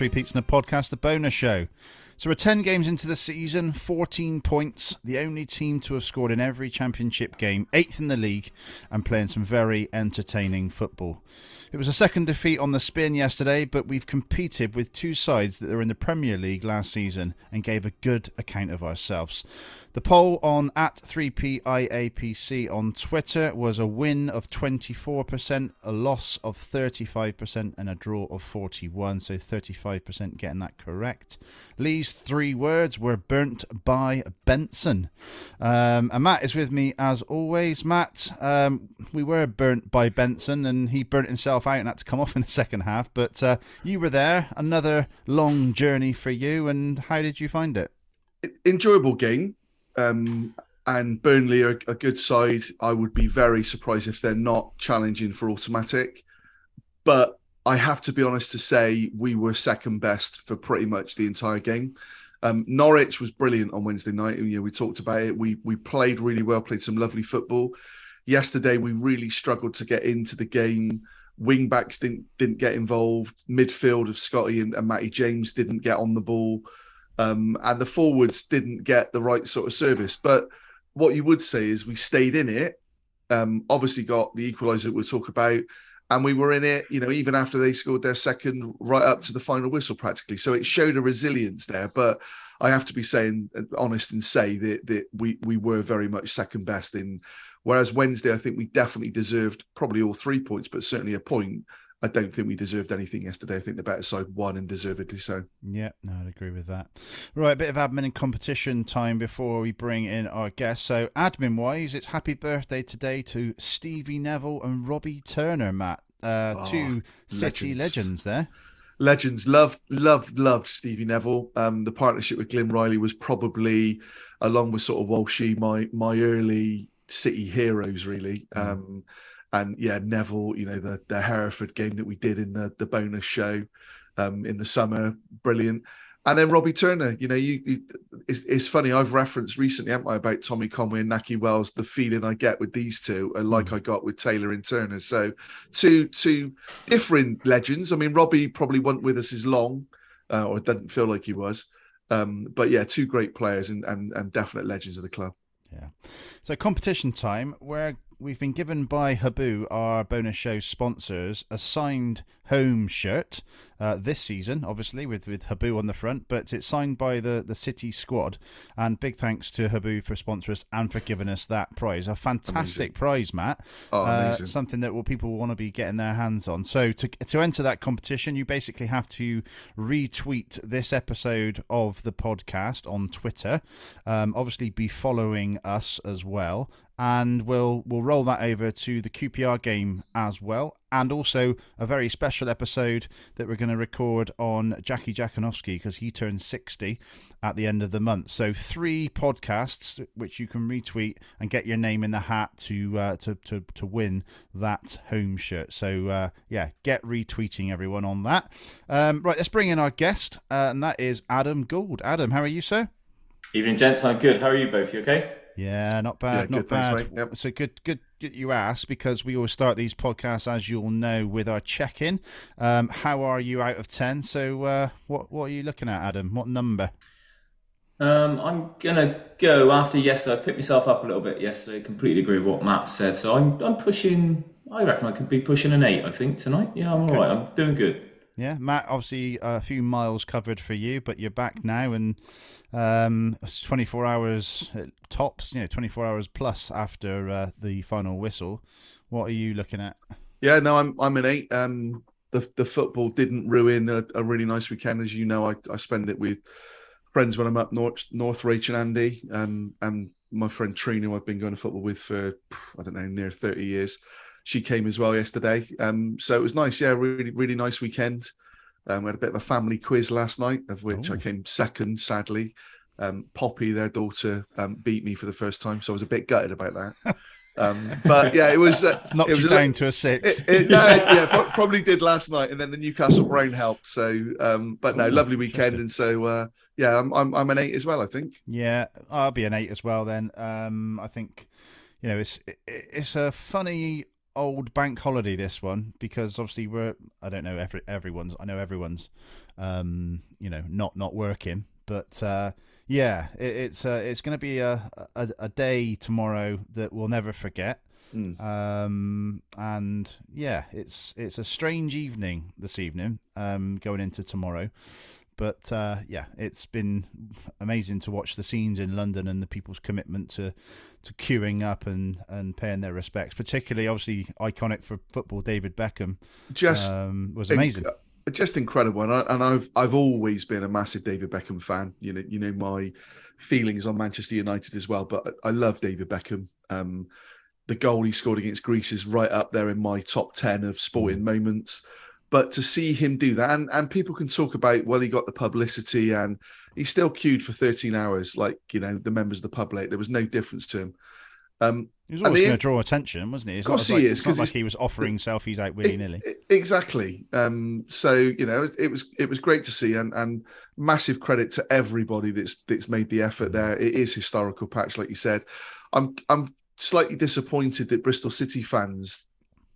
Three Peeps in the Podcast, the bonus show. So we're 10 games into the season, 14 points, the only team to have scored in every championship game, eighth in the league, and playing some very entertaining football. It was a second defeat on the spin yesterday, but we've competed with two sides that were in the Premier League last season and gave a good account of ourselves. The poll on at 3PIAPC on Twitter was a win of 24%, a loss of 35%, and a draw of 41. So 35% getting that correct. Lee's three words were burnt by Benson. Um, and Matt is with me as always. Matt, um, we were burnt by Benson, and he burnt himself out and had to come off in the second half. But uh, you were there. Another long journey for you. And how did you find it? enjoyable game. Um, and Burnley are a good side. I would be very surprised if they're not challenging for automatic. But I have to be honest to say we were second best for pretty much the entire game. Um, Norwich was brilliant on Wednesday night. You know, we talked about it. We we played really well, played some lovely football. Yesterday we really struggled to get into the game. Wing backs didn't didn't get involved. Midfield of Scotty and, and Matty James didn't get on the ball um, and the forwards didn't get the right sort of service. But what you would say is we stayed in it. Um, obviously, got the equaliser we'll talk about, and we were in it. You know, even after they scored their second, right up to the final whistle, practically. So it showed a resilience there. But I have to be saying honest and say that that we we were very much second best in. Whereas Wednesday, I think we definitely deserved probably all three points, but certainly a point. I don't think we deserved anything yesterday. I think the better side won and deservedly so. Yeah, no, I'd agree with that. Right, a bit of admin and competition time before we bring in our guests. So, admin wise, it's happy birthday today to Stevie Neville and Robbie Turner, Matt. Uh, Oh, two City legends. legends there. Legends loved, loved, loved Stevie Neville. Um, the partnership with Glyn Riley was probably, along with sort of Walshy, my my early City heroes, really. Um, and yeah, Neville, you know, the the Hereford game that we did in the the bonus show um, in the summer, brilliant. And then Robbie Turner, you know, you, you it's, it's funny. I've referenced recently, haven't I, about Tommy Conway and Nahki Wells. The feeling I get with these two, are like I got with Taylor and Turner. So, two two different legends. I mean, Robbie probably wasn't with us as long, uh, or it doesn't feel like he was. Um, but yeah, two great players and, and and definite legends of the club. Yeah. So competition time, where we've been given by Huboo, our bonus show sponsors, a signed home shirt uh, this season, obviously with with Huboo on the front, but it's signed by the the City squad. And big thanks to Huboo for sponsoring us and for giving us that prize, a fantastic Amazing. prize, Matt. Oh, Uh, amazing. something that will people want to be getting their hands on. So to to enter that competition, you basically have to retweet this episode of the podcast on Twitter. Um, obviously, be following us as well, and we'll we'll roll that over to the QPR game as well, and also a very special episode that we're going to record on Jackie Dziekanowski because he turns sixty at the end of the month. So three podcasts which you can retweet and get your name in the hat to uh, to, to to win that home shirt. So uh, yeah, get retweeting everyone on that. Um, right, let's bring in our guest, uh, and that is Adam Gould. Adam, how are you, sir? Evening, gents. I'm good. How are you both? You okay? Yeah, not bad, Yeah, not good, bad. mate. Yep. So good, good, good you asked because we always start these podcasts, as you'll know, with our check-in. Um, how are you out of ten? So uh, what what are you looking at, Adam? What number? Um, I'm gonna go after yesterday. I picked myself up a little bit yesterday. Completely agree with what Matt said. So I'm I'm pushing. I reckon I could be pushing an eight. I think tonight. Yeah, I'm Okay. all right. I'm doing good. Yeah, Matt. Obviously, a few miles covered for you, but you're back now, and um, 24 hours tops. You know, 24 hours plus after uh, the final whistle. What are you looking at? Yeah, no, I'm I'm an eight. Um, the the football didn't ruin a, a really nice weekend, as you know. I, I spend it with friends when I'm up north, North Rach and Andy, um, and my friend Trina, who I've been going to football with for I don't know near thirty years. She came as well yesterday, um, so it was nice. Yeah, really really nice weekend. Um, we had a bit of a family quiz last night, of which I came second, sadly. Um, Poppy, their daughter, um, beat me for the first time, so I was a bit gutted about that. Um, but yeah, it was uh, Knocked it was you down to a six. it, it, no, yeah, pro- probably did last night, and then the Newcastle Brown helped. So, um, but no, Ooh, lovely weekend, and so uh, yeah, I'm, I'm I'm an eight as well. I think. Yeah, I'll be an eight as well. Then um, I think you know it's it, it's a funny old bank holiday this one because obviously we're I don't know every everyone's I know everyone's um, you know not not working, but uh, yeah, it, it's uh, it's going to be a, a a day tomorrow that we'll never forget. Mm. Um, and yeah, it's it's a strange evening this evening, um, going into tomorrow. But uh, yeah, it's been amazing to watch the scenes in London and the people's commitment to to queuing up and, and paying their respects. Particularly, obviously, iconic for football, David Beckham Just um, was inc- amazing. just incredible, and, I, and I've I've always been a massive David Beckham fan. You know, you know my feelings on Manchester United as well, but I love David Beckham. Um, the goal he scored against Greece is right up there in my top ten of sporting moments. But to see him do that, and, and people can talk about, well, he got the publicity and he still queued for 13 hours, like, you know, the members of the public. There was no difference to him. Um, He was always going to draw attention, wasn't he? It's Of course not like, he is, It's not 'cause like he was offering selfies out willy nilly. Exactly. Um, so you know, it was it was great to see, and and massive credit to everybody that's that's made the effort there. It is historical patch, like you said. I'm I'm slightly disappointed that Bristol City fans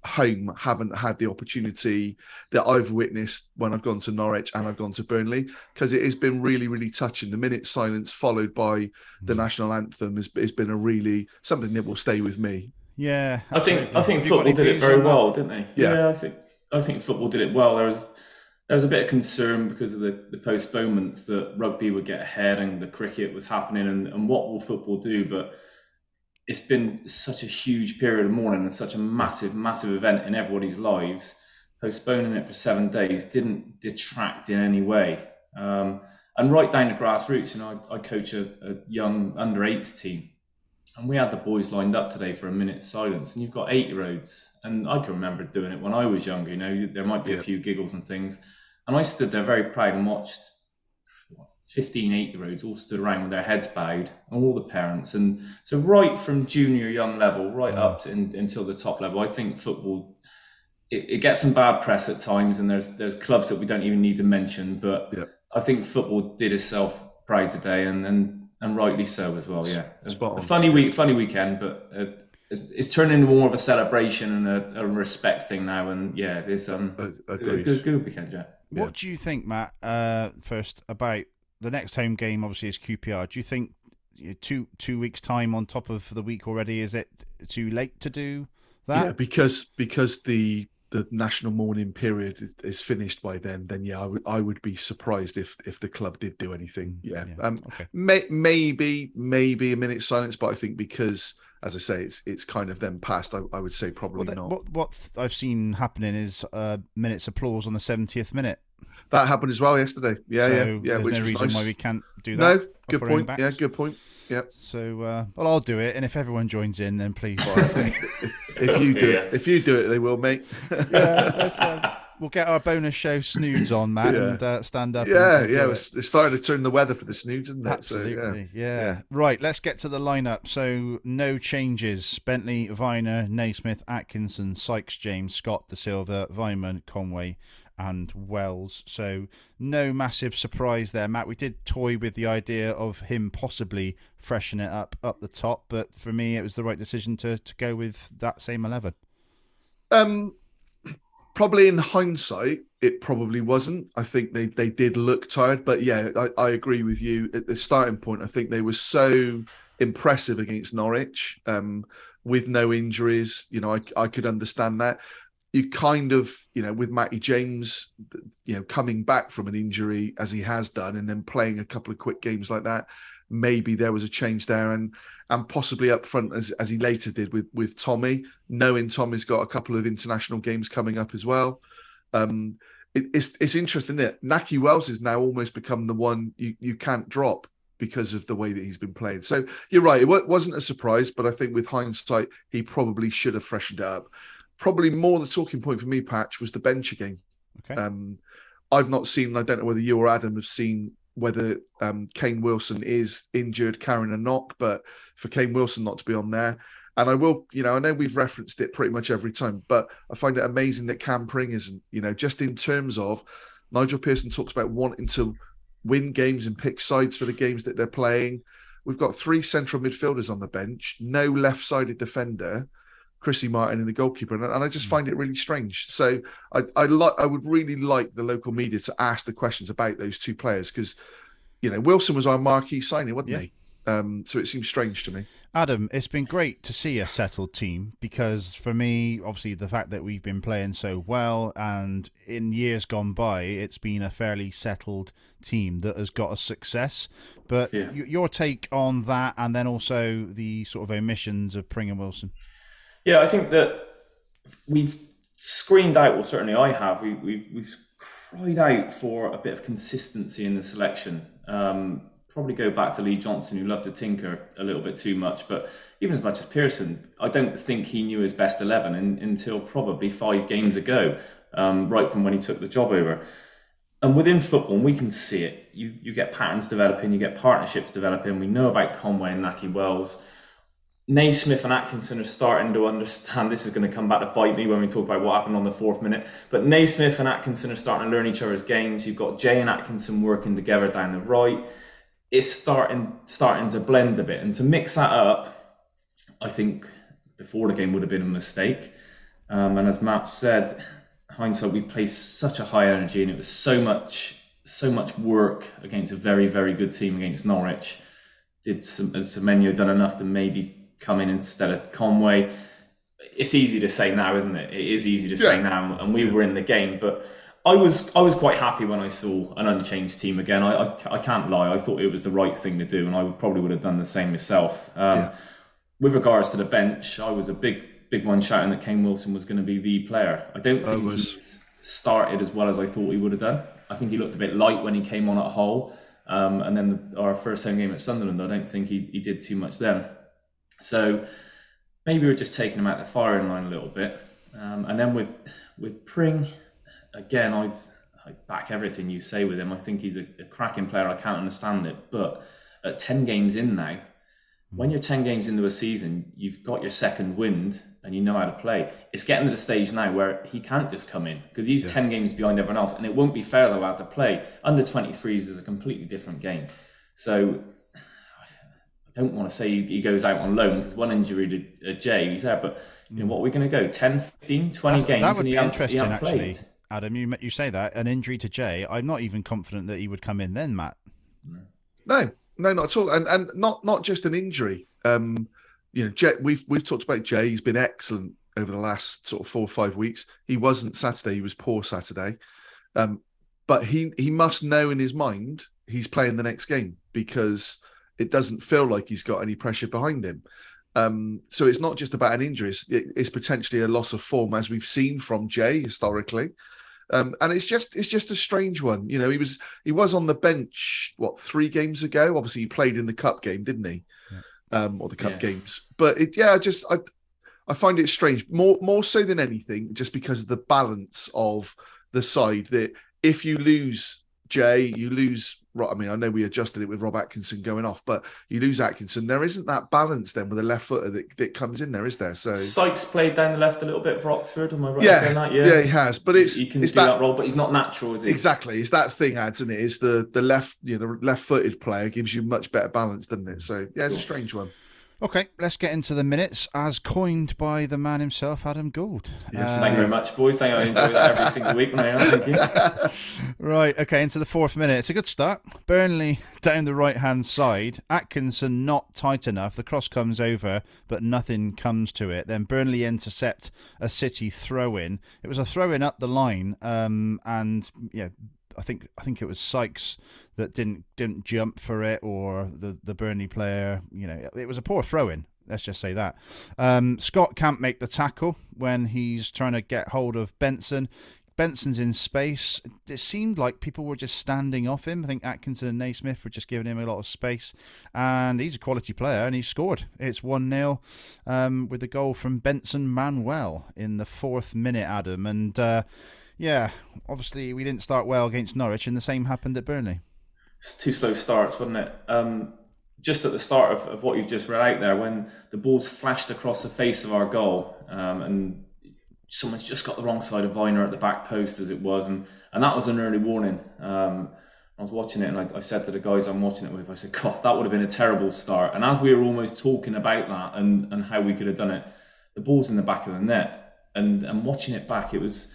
home haven't had the opportunity that I've witnessed when I've gone to Norwich and I've gone to Burnley because it has been really really touching. The minute silence followed by the national anthem has, has been a really something that will stay with me. Yeah, I think. I think Have football did it very well, didn't they? Yeah. I think I think football did it well. There was there was a bit of concern because of the, the postponements that rugby would get ahead and the cricket was happening and, and what will football do, but it's been such a huge period of mourning and such a massive, massive event in everybody's lives. Postponing it for seven days didn't detract in any way. Um, and right down to grassroots, you know, I, I coach a, a young under eights team, and we had the boys lined up today for a minute's silence. And you've got eight year olds, and I can remember doing it when I was younger. You know, there might be a few giggles and things, and I stood there very proud and watched 15 eight year olds all stood around with their heads bowed, all the parents. And so, right from junior young level, right up to, in, until the top level, I think football. It, it gets some bad press at times, and there's there's clubs that we don't even need to mention. But Yeah. I think football did itself proud today, and and, and rightly so as well. Yeah, a funny week, funny weekend, but uh, it's, it's turning into more of a celebration and a, a respect thing now. And yeah, it's um A- a Agreed. good good weekend, Jack. What do you think, Matt? Uh, first about the next home game. Obviously, is QPR. Do you think you know, two two weeks time on top of the week already? Is it too late to do that? Yeah, because because the the national mourning period is, is finished by then. Then yeah, I would I would be surprised if if the club did do anything. Yeah, Yeah, Um, okay. may, maybe maybe a minute silence, but I think because as I say, it's it's kind of then past. I, I would say probably Well, that- not. what what I've seen happening is uh, minutes applause on the seventieth minute. That happened as well yesterday. Yeah, so yeah, yeah. There's Which no was reason nice. why we can't do that. no, good off our point. Yeah, good point. Yeah. So, uh, well, I'll do it, and if everyone joins in, then please. If you do dear. it, if you do it, they will, mate. yeah, uh, we'll get our bonus show snoods on, Matt, Yeah. and uh, stand up. yeah, and yeah. it. It's, it's starting to turn the weather for the snoods, isn't it? Absolutely, So, yeah. Yeah. Right, let's get to the lineup. So, no changes. Bentley, Vyner, Naismith, Atkinson, Sykes, James, Scott, De Silva, Weimann, Conway, and Wells. So, no massive surprise there, Matt. We did toy with the idea of him possibly freshen it up up the top, but for me, it was the right decision to, to go with that same 11. Um, probably in hindsight, it probably wasn't. I think they they did look tired, but yeah, I, I agree with you. At the starting point, I think they were so impressive against Norwich, um, with no injuries. You know, I I could understand that. You kind of, you know, with Matty James, you know, coming back from an injury as he has done, and then playing a couple of quick games like that, maybe there was a change there, and and possibly up front as as he later did with with Tommy, knowing Tommy's got a couple of international games coming up as well. Um, it, it's it's interesting that Nahki Wells has now almost become the one you you can't drop because of the way that he's been playing. So you're right, it wa- wasn't a surprise, but I think with hindsight, he probably should have freshened it up. Probably more the talking point for me, Patch, was the bench again. Okay. Um, I've not seen. I don't know whether you or Adam have seen whether um, Kane Wilson is injured, carrying a knock, but for Kane Wilson not to be on there. And I will, you know, I know we've referenced it pretty much every time, but I find it amazing that Cam Pring isn't, you know, just in terms of Nigel Pearson talks about wanting to win games and pick sides for the games that they're playing. We've got three central midfielders on the bench, no left sided defender. Chrissy Martin and the goalkeeper, and, I just find it really strange. So I, I like, I would really like the local media to ask the questions about those two players because, you know, Wilson was our marquee signing, wasn't Yeah. he? Um, so it seems strange to me. Adam, it's been great to see a settled team because for me, obviously, the fact that we've been playing so well and in years gone by, it's been a fairly settled team that has got a success. But Yeah. y- your take on that and then also the sort of omissions of Pring and Wilson. Yeah, I think that we've screened out, well, certainly I have, we, we, we've cried out for a bit of consistency in the selection. Um, probably go back to Lee Johnson, who loved to tinker a little bit too much, but even as much as Pearson, I don't think he knew his best 11 in, until probably five games ago, um, right from when he took the job over. And within football, and we can see it, you, you get patterns developing, you get partnerships developing. We know about Conway and Nahki Wells. Naismith and Atkinson are starting to understand this is going to come back to bite me when we talk about what happened on the fourth minute. But Naismith and Atkinson are starting to learn each other's games. You've got Jay and Atkinson working together down the right. It's starting starting to blend a bit, and to mix that up, I think before the game would have been a mistake. Um, and as Matt said, hindsight, we played such a high energy, and it was so much so much work against a very very good team against Norwich. Did some, has Semenyo done enough to maybe come in instead of Conway? It's easy to say now, isn't it? It is easy to say now, and we were in the game, but. I was I was quite happy when I saw an unchanged team again. I, I, I can't lie. I thought it was the right thing to do, and I probably would have done the same myself. Um, Yeah. With regards to the bench, I was a big big one shouting that Kane Wilson was going to be the player. I don't think was. he's started as well as I thought he would have done. I think he looked a bit light when he came on at Hull, um, and then our first home game at Sunderland. I don't think he, he did too much then. So maybe we're just taking him out the firing line a little bit. Um, and then with with Pring, again, I've I back everything you say with him. I think he's a, a cracking player. I can't understand it, but at ten games in now, when you're ten games into a season, you've got your second wind and you know how to play. It's getting to the stage now where he can't just come in because he's ten games behind everyone else, and it won't be fair though how to play. Under 23s is a completely different game. So don't want to say he goes out on loan because one injury to uh, Jay, he's there, but you know what, are we're going to go 10, 15, 20 That- games that would and he be hasn't- interesting, he hasn't actually. played. Adam, you you say that an injury to Jay. I'm not even confident that he would come in then, Matt. No, no, not at all, and and not not just an injury. Um, you know, Jay, we've we've talked about Jay. He's been excellent over the last sort of four or five weeks. He wasn't Saturday. He was poor Saturday, um, but he he must know in his mind he's playing the next game because it doesn't feel like he's got any pressure behind him. Um, so it's not just about an injury; it's, it's potentially a loss of form, as we've seen from Jay historically. Um, and it's just it's just a strange one. You know, he was he was on the bench what three games ago. Obviously, he played in the cup game, didn't he? Um, or the cup Yeah. games. But it, yeah, I just I I find it strange more more so than anything, just because of the balance of the side. That if you lose Jay, you lose. I mean, I know we adjusted it with Rob Atkinson going off, but you lose Atkinson. There isn't that balance then with a left footer that, that comes in there, is there? So Sykes played down the left a little bit for Oxford. Am I right yeah, saying that? yeah, he has. But it's he can do that, that role, but he's not natural, is he? Exactly, it's that thing, ads, isn't? It's the the left, you know, left-footed player gives you much better balance, doesn't it? So yeah, it's a strange one. Okay, let's get into the minutes as coined by the man himself, Adam Gould. Yes, Uh, Thank you very much, boys. Thank you. I enjoy that every single week am. Thank you. Right, okay, into the fourth minute. It's a good start. Burnley down the right hand side. Atkinson not tight enough. The cross comes over, but nothing comes to it. Then Burnley intercept a City throw in. It was a throw in up the line, um, and yeah, I think I think it was Sykes that didn't didn't jump for it, or the the Burnley player. You know, it was a poor throw in. Let's just say that. Um, Scott can't make the tackle when he's trying to get hold of Benson. Benson's in space. It seemed like people were just standing off him. I think Atkinson and Naismith were just giving him a lot of space. And he's a quality player and he scored. It's 1 0 um, with the goal from Benson Manuel in the fourth minute, Adam. And uh, Yeah, obviously we didn't start well against Norwich, and the same happened at Burnley. It's two slow starts, wasn't it? Um, just at the start of, of what you've just read out there, when the ball's flashed across the face of our goal, um, and someone's just got the wrong side of Vyner at the back post as it was, and, and that was an early warning. Um, I was watching it and I, I, said to the guys I'm watching it with, I said, God, that would have been a terrible start. And as we were almost talking about that and, and how we could have done it, the ball's in the back of the net. And, and watching it back, it was,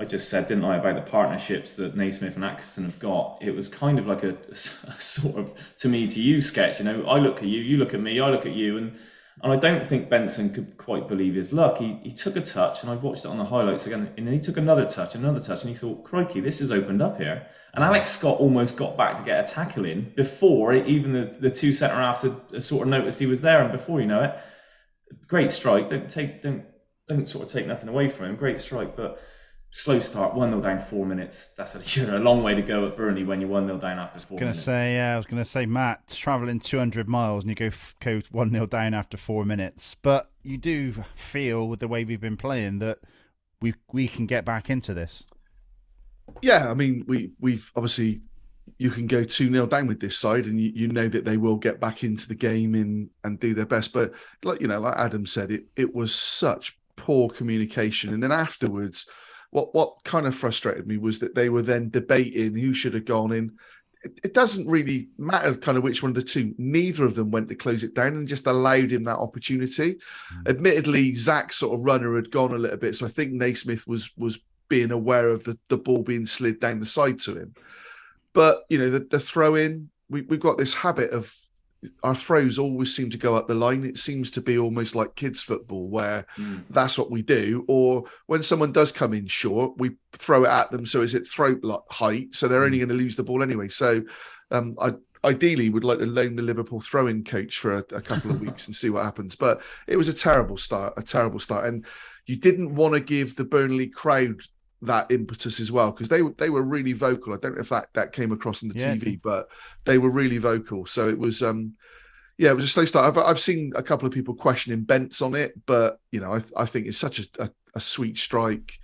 I just said, didn't I, about the partnerships that Naismith and Atkinson have got. It was kind of like a, a, sort of to me to you sketch. You know, I look at you, you look at me, I look at you, and and I don't think Benson could quite believe his luck. He, he took a touch, and I've watched it on the highlights again, and then he took another touch, another touch, and he thought, crikey, this has opened up here. And Alex Scott almost got back to get a tackle in before even the, the two centre halves had sort of noticed he was there, and before you know it, great strike. Don't take don't don't sort of take nothing away from him. Great strike, but slow start, 1 0 down four minutes. That's a, a long way to go at Burnley when you're 1 0 down after four gonna minutes. Say, yeah, I was going to say, Matt, travelling 200 miles and you go, go 1 0 down after four minutes. But you do feel, with the way we've been playing, that we we can get back into this. Yeah, I mean, we we've obviously you can go 2 0 down with this side and you, you know that they will get back into the game in, and do their best. But like you know, like Adam said, it it was such poor communication. And then afterwards, what what kind of frustrated me was that they were then debating who should have gone in. It, it, doesn't really matter kind of which one of the two. Neither of them went to close it down and just allowed him that opportunity. Mm. Admittedly, Zach's sort of runner had gone a little bit, so I think Naismith was was being aware of the, the ball being slid down the side to him. But you know, the, the throw in, we, we've got this habit of our throws always seem to go up the line. It seems to be almost like kids' football, where mm. that's what we do. Or when someone does come in short, we throw it at them so it's it throat height, so they're mm. only going to lose the ball anyway. So, um, I ideally would like to loan the Liverpool throwing coach for a, a couple of weeks and see what happens. But it was a terrible start, a terrible start, and you didn't want to give the Burnley crowd that impetus as well because they they were really vocal. I don't know if that that came across on the yeah. TV, but they were really vocal. So it was um yeah, it was a slow start. I've, I've seen a couple of people questioning Bents on it, but you know, I, I think it's such a, a, a sweet strike.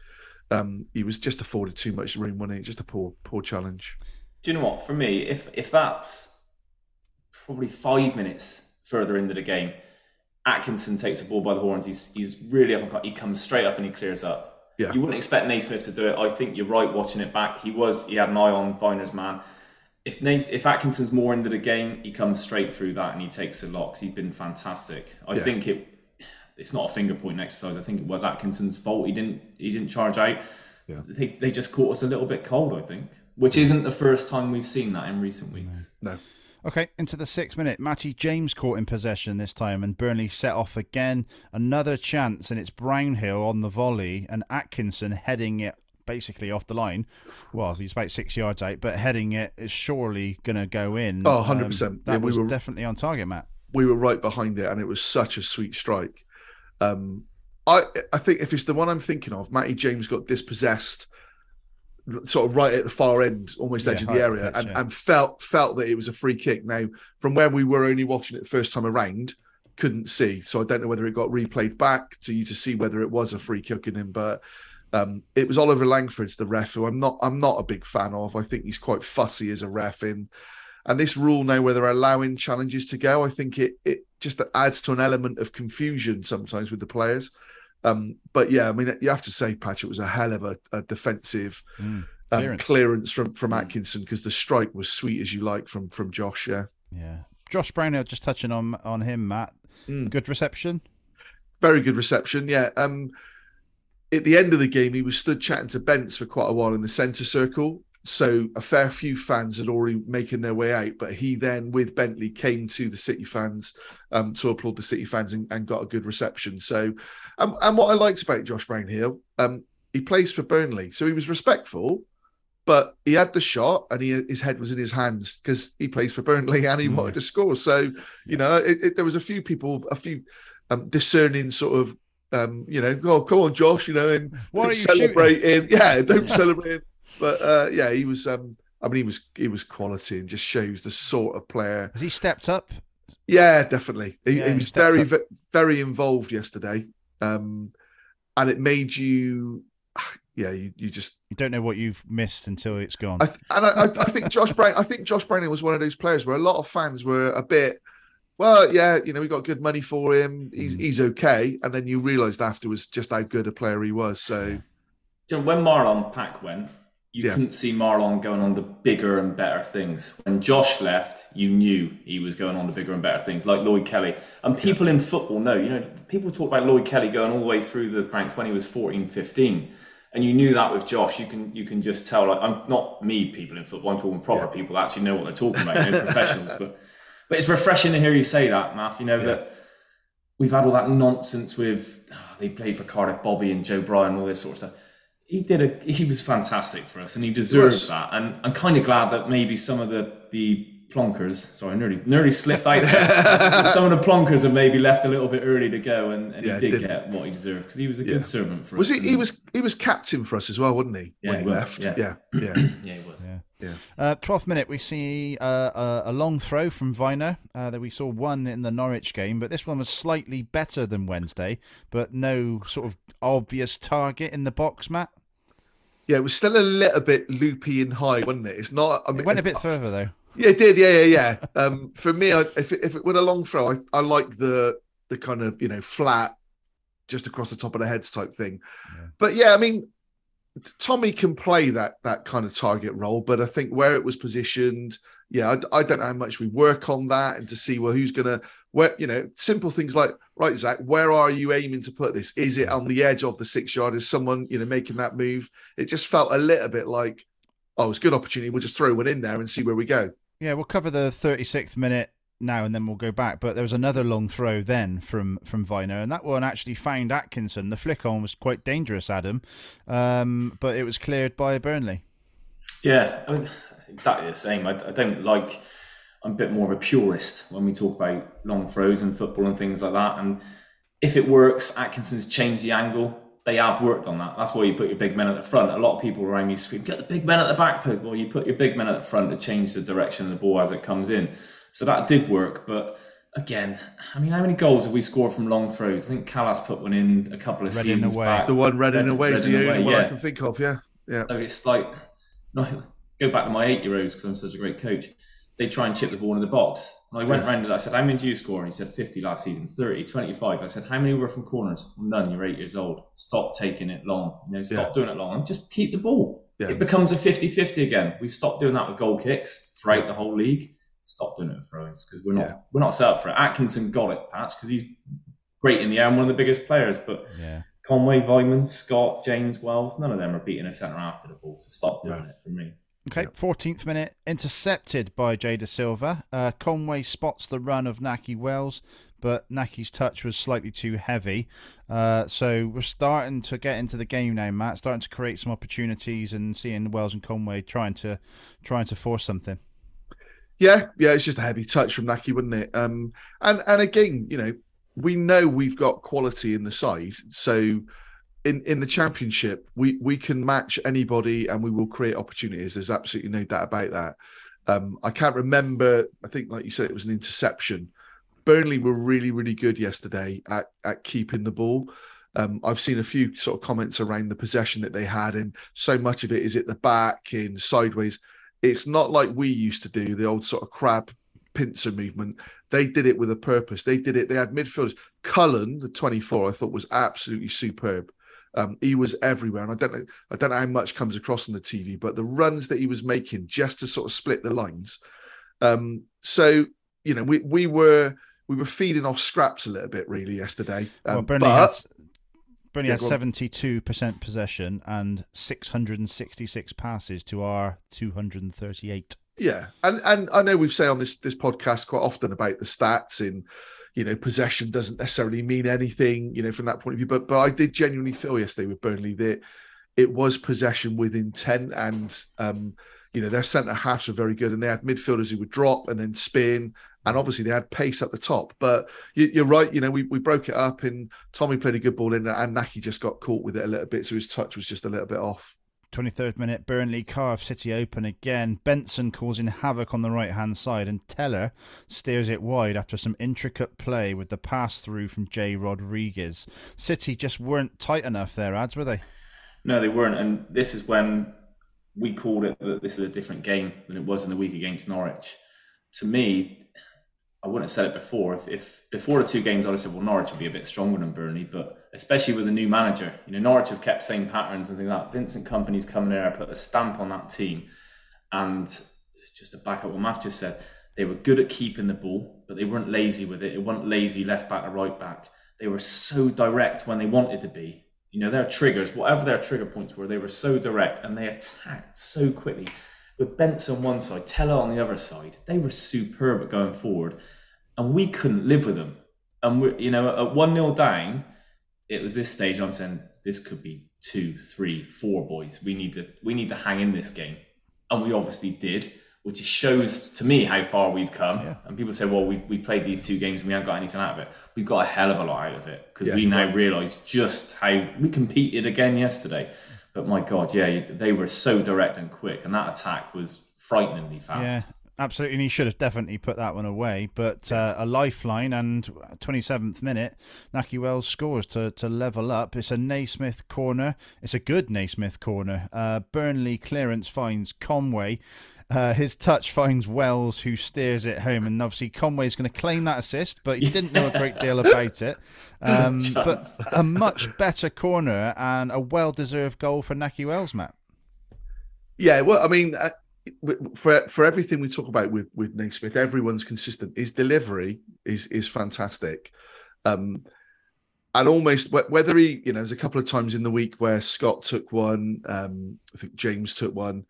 Um, he was just afforded too much room, wasn't he? Just a poor, poor challenge. Do you know what? For me, if if that's probably five minutes further into the game, Atkinson takes the ball by the horns. He's he's really up and he comes straight up and he clears up. Yeah. You wouldn't expect Naismith to do it. I think you're right watching it back. He was he had an eye on Vyner's man. If Nace, if Atkinson's more into the game, he comes straight through that and he takes the locks. He's been fantastic. I yeah. think it it's not a finger point exercise. I think it was Atkinson's fault. He didn't he didn't charge out. Yeah. They, they just caught us a little bit cold, I think. Which isn't the first time we've seen that in recent weeks. No. Okay, into the sixth minute. Matty James caught in possession this time, and Burnley set off again. Another chance, and it's Brownhill on the volley, and Atkinson heading it basically off the line. Well, he's about six yards out, but heading it is surely going to go in. Oh, 100%. Um, that yeah, was were, definitely on target, Matt. We were right behind it, and it was such a sweet strike. Um, I I think if it's the one I'm thinking of, Matty James got dispossessed sort of right at the far end, almost edge of the area, and, yeah. and felt felt that it was a free kick. Now, from where we were only watching it the first time around, couldn't see, so I don't know whether it got replayed back to you to see whether it was a free kick in him, but. Um, it was Oliver Langford's the ref, who I'm not. I'm not a big fan of. I think he's quite fussy as a ref in, and this rule now where they're allowing challenges to go, I think it it just adds to an element of confusion sometimes with the players. Um, but yeah, I mean, you have to say, Patch, it was a hell of a, a defensive mm, clearance. Um, clearance. from from mm. Atkinson because the strike was sweet as you like from from Josh. Yeah, yeah. Josh Brownhill, just touching on on him, Matt. Mm. Good reception. Very good reception. Yeah. Um, at the end of the game, he was stood chatting to Bents for quite a while in the centre circle, so a fair few fans had already making their way out, but he then with Bentley came to the City fans um, to applaud the City fans and, and got a good reception. So, um, and what I liked about Josh Brownhill, um, he plays for Burnley, so he was respectful, but he had the shot and he, his head was in his hands because he plays for Burnley and he mm. wanted to score. So, you yeah. know, it, it, there was a few people, a few um, discerning sort of um, you know, oh, come on, Josh, you know, and what celebrating. Yeah, don't yeah. celebrate. But uh, yeah, he was. Um, I mean, he was he was quality and just shows the sort of player. Has he stepped up? Yeah, definitely. He, yeah, he was very up. very involved yesterday, um, and it made you. yeah, you, you just You don't know what you've missed until it's gone. I th- and I, I, I think Josh Brown. I think Josh Browning was one of those players where a lot of fans were a bit, well, yeah, you know, we got good money for him. He's Mm. he's okay, and then you realised afterwards just how good a player he was. So You when Marlon Pack went, you Yeah. couldn't see Marlon going on the bigger and better things. When Josh left, you knew he was going on the bigger and better things, like Lloyd Kelly. And people in football know, you know, people talk about Lloyd Kelly going all the way through the ranks when he was 14, 15. And you knew that with Josh, you can you can just tell. Like I'm not me, people in football. I'm talking proper people that actually know what they're talking about, you know, professionals. But but it's refreshing to hear you say that, Matt. You know that we've had all that nonsense with oh, they played for Cardiff Bobby and Joe Bryan and all this sort of stuff. He did a he was fantastic for us and he deserves was. that. And I'm kind of glad that maybe some of the the plonkers, sorry, I nearly nearly slipped out there. some of the plonkers have maybe left a little bit early to go and, and Yeah, he did didn't. get what he deserved because he was a Yeah. good servant for was us. he? He was he was captain for us as well, wasn't he? Yeah, when he he was, left. yeah. yeah, yeah. yeah, he was. Uh, 12th minute, we see uh, a, a long throw from Vyner uh, that we saw one in the Norwich game, but this one was slightly better than Wednesday, but no sort of obvious target in the box, Matt. Yeah, it was still a little bit loopy and high, wasn't it? It's not. I mean, It went a bit further though. Yeah, it did. Yeah, yeah, yeah. Um, for me, I, if it, if it were a long throw, I, I like the the kind of you know flat, just across the top of the heads type thing. Yeah. But yeah, I mean, Tommy can play that that kind of target role, but I think where it was positioned, yeah, I, I don't know how much we work on that and to see well who's gonna where you know simple things like right, Zach, where are you aiming to put this? Is it on the edge of the six yard? Is someone you know making that move? It just felt a little bit like, oh, it's a good opportunity. We'll just throw one in there and see where we go. Yeah, we'll cover the 36th minute now and then we'll go back. But there was another long throw then from from Vyner, and that one actually found Atkinson. The flick on was quite dangerous, Adam, um, but it was cleared by Burnley. Yeah, I mean, exactly the same. I, I don't like. I'm a bit more of a purist when we talk about long throws and football and things like that. And if it works, Atkinson's changed the angle. They have worked on that. That's why you put your big men at the front. A lot of people around you scream, "Get the big men at the back post." Well, you put your big men at the front to change the direction of the ball as it comes in. So that did work, but. Again, I mean, how many goals have we scored from long throws? I think Kalas put one in a couple of Reading seasons away. back. The one red Reading Reading- away is the only one I can think of. Yeah, yeah. So it's like, no, go back to my eight year olds because I'm such a great coach. They try and chip the ball into the box. And I went Yeah. round and I said, How many do you score? And he said, 50 last season, 30, 25. I said, How many were from corners? None. You're eight years old. Stop taking it long. You know, stop Yeah. doing it long and just keep the ball. Yeah. It becomes a 50 50 again. We've stopped doing that with goal kicks throughout the whole league. Stop doing it with throw ins because we're not we're not set up for it. Atkinson got it, Patch, because he's great in the air and one of the biggest players. But. Conway, Weimann, Scott, James, Wells, none of them are beating a centre after the ball. So stop doing Right. it for me. Okay, 14th minute, intercepted by Jay Dasilva. Uh, Conway spots the run of Nahki Wells, but Nahki's touch was slightly too heavy. Uh, so we're starting to get into the game now, Matt. Starting to create some opportunities and seeing Wells and Conway trying to trying to force something. Yeah, yeah, it's just a heavy touch from Nahki, wouldn't it? Um, and and again, you know, we know we've got quality in the side, so in in the championship, we we can match anybody, and we will create opportunities. There's absolutely no doubt about that. Um, I can't remember. I think, like you said, it was an interception. Burnley were really, really good yesterday at at keeping the ball. Um, I've seen a few sort of comments around the possession that they had, and so much of it is at the back in sideways it's not like we used to do the old sort of crab pincer movement. They did it with a purpose. They did it. They had midfielders. Cullen, the 24, I thought was absolutely superb. Um, he was everywhere, and I don't know. I don't know how much comes across on the TV, but the runs that he was making just to sort of split the lines. Um, so you know, we we were we were feeding off scraps a little bit really yesterday. Um, well, Burnley but had Burnley Yeah, had seventy-two percent possession and six hundred and sixty-six passes to our two hundred and thirty-eight. Yeah, and and I know we've said on this this podcast quite often about the stats in, you know, possession doesn't necessarily mean anything, you know, from that point of view. But but I did genuinely feel yesterday with Burnley that it was possession with intent, and um, you know, their centre halves were very good, and they had midfielders who would drop and then spin, and obviously they had pace at the top. But you, you're right, you know, we we broke it up, and Tommy played a good ball in, and Nahki just got caught with it a little bit, so his touch was just a little bit off. 23rd minute, Burnley carve City open again. Benson causing havoc on the right hand side, and Tella steers it wide after some intricate play with the pass through from J. Rodriguez. City just weren't tight enough there, ads, were they? No, they weren't. And this is when we called it that this is a different game than it was in the week against Norwich. To me, I wouldn't have said it before. If, if before the two games, I'd have said, well, Norwich will be a bit stronger than Burnley, but especially with the new manager, you know, Norwich have kept same patterns and things like that. Vincent Kompany's coming there, I put a stamp on that team, and just to back up what Matt just said, they were good at keeping the ball, but they weren't lazy with it. It wasn't lazy left back to right back. They were so direct when they wanted to be. You know, their triggers, whatever their trigger points were, they were so direct and they attacked so quickly. With Bents on one side, Tella on the other side, they were superb at going forward, and we couldn't live with them. And we, you know, at one 0 down, it was this stage. I'm saying this could be two, three, four boys. We need to we need to hang in this game, and we obviously did which shows to me how far we've come. Yeah. And people say, well, we we played these two games and we haven't got anything out of it. We've got a hell of a lot out of it because Yeah, we now right. realise just how we competed again yesterday. But my God, yeah, they were so direct and quick, and that attack was frighteningly Yeah, fast. Absolutely. And he should have definitely put that one away. But uh, a lifeline and 27th minute, Nahki Wells scores to, to level up. It's a Naismith corner. It's a good Naismith corner. Uh, Burnley clearance finds Conway. Uh, his touch finds Wells, who steers it home, and obviously Conway's going to claim that assist, but he didn't know a great deal about it. Um, but a much better corner and a well-deserved goal for Nahki Wells, Matt. Yeah, well, I mean, uh, w- for for everything we talk about with with Naismith, everyone's consistent. His delivery is is fantastic, um, and almost whether he, you know, there's a couple of times in the week where Scott took one, um, I think James took one.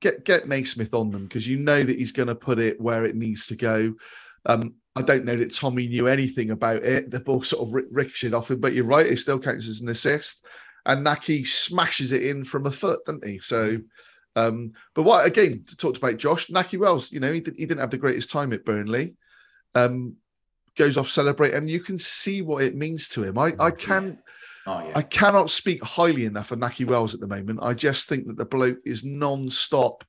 Get get Naismith on them because you know that he's going to put it where it needs to go. Um, I don't know that Tommy knew anything about it. The ball sort of ri- ricocheted off him, but you're right; it still counts as an assist. And Nahki smashes it in from a foot, doesn't he? So. Um, but what again talked about Josh Nahki Wells, you know, he, did, he didn't have the greatest time at Burnley. Um, goes off celebrate, and you can see what it means to him. I, I can Oh yeah, I cannot speak highly enough of Nahki Wells at the moment. I just think that the bloke is non-stop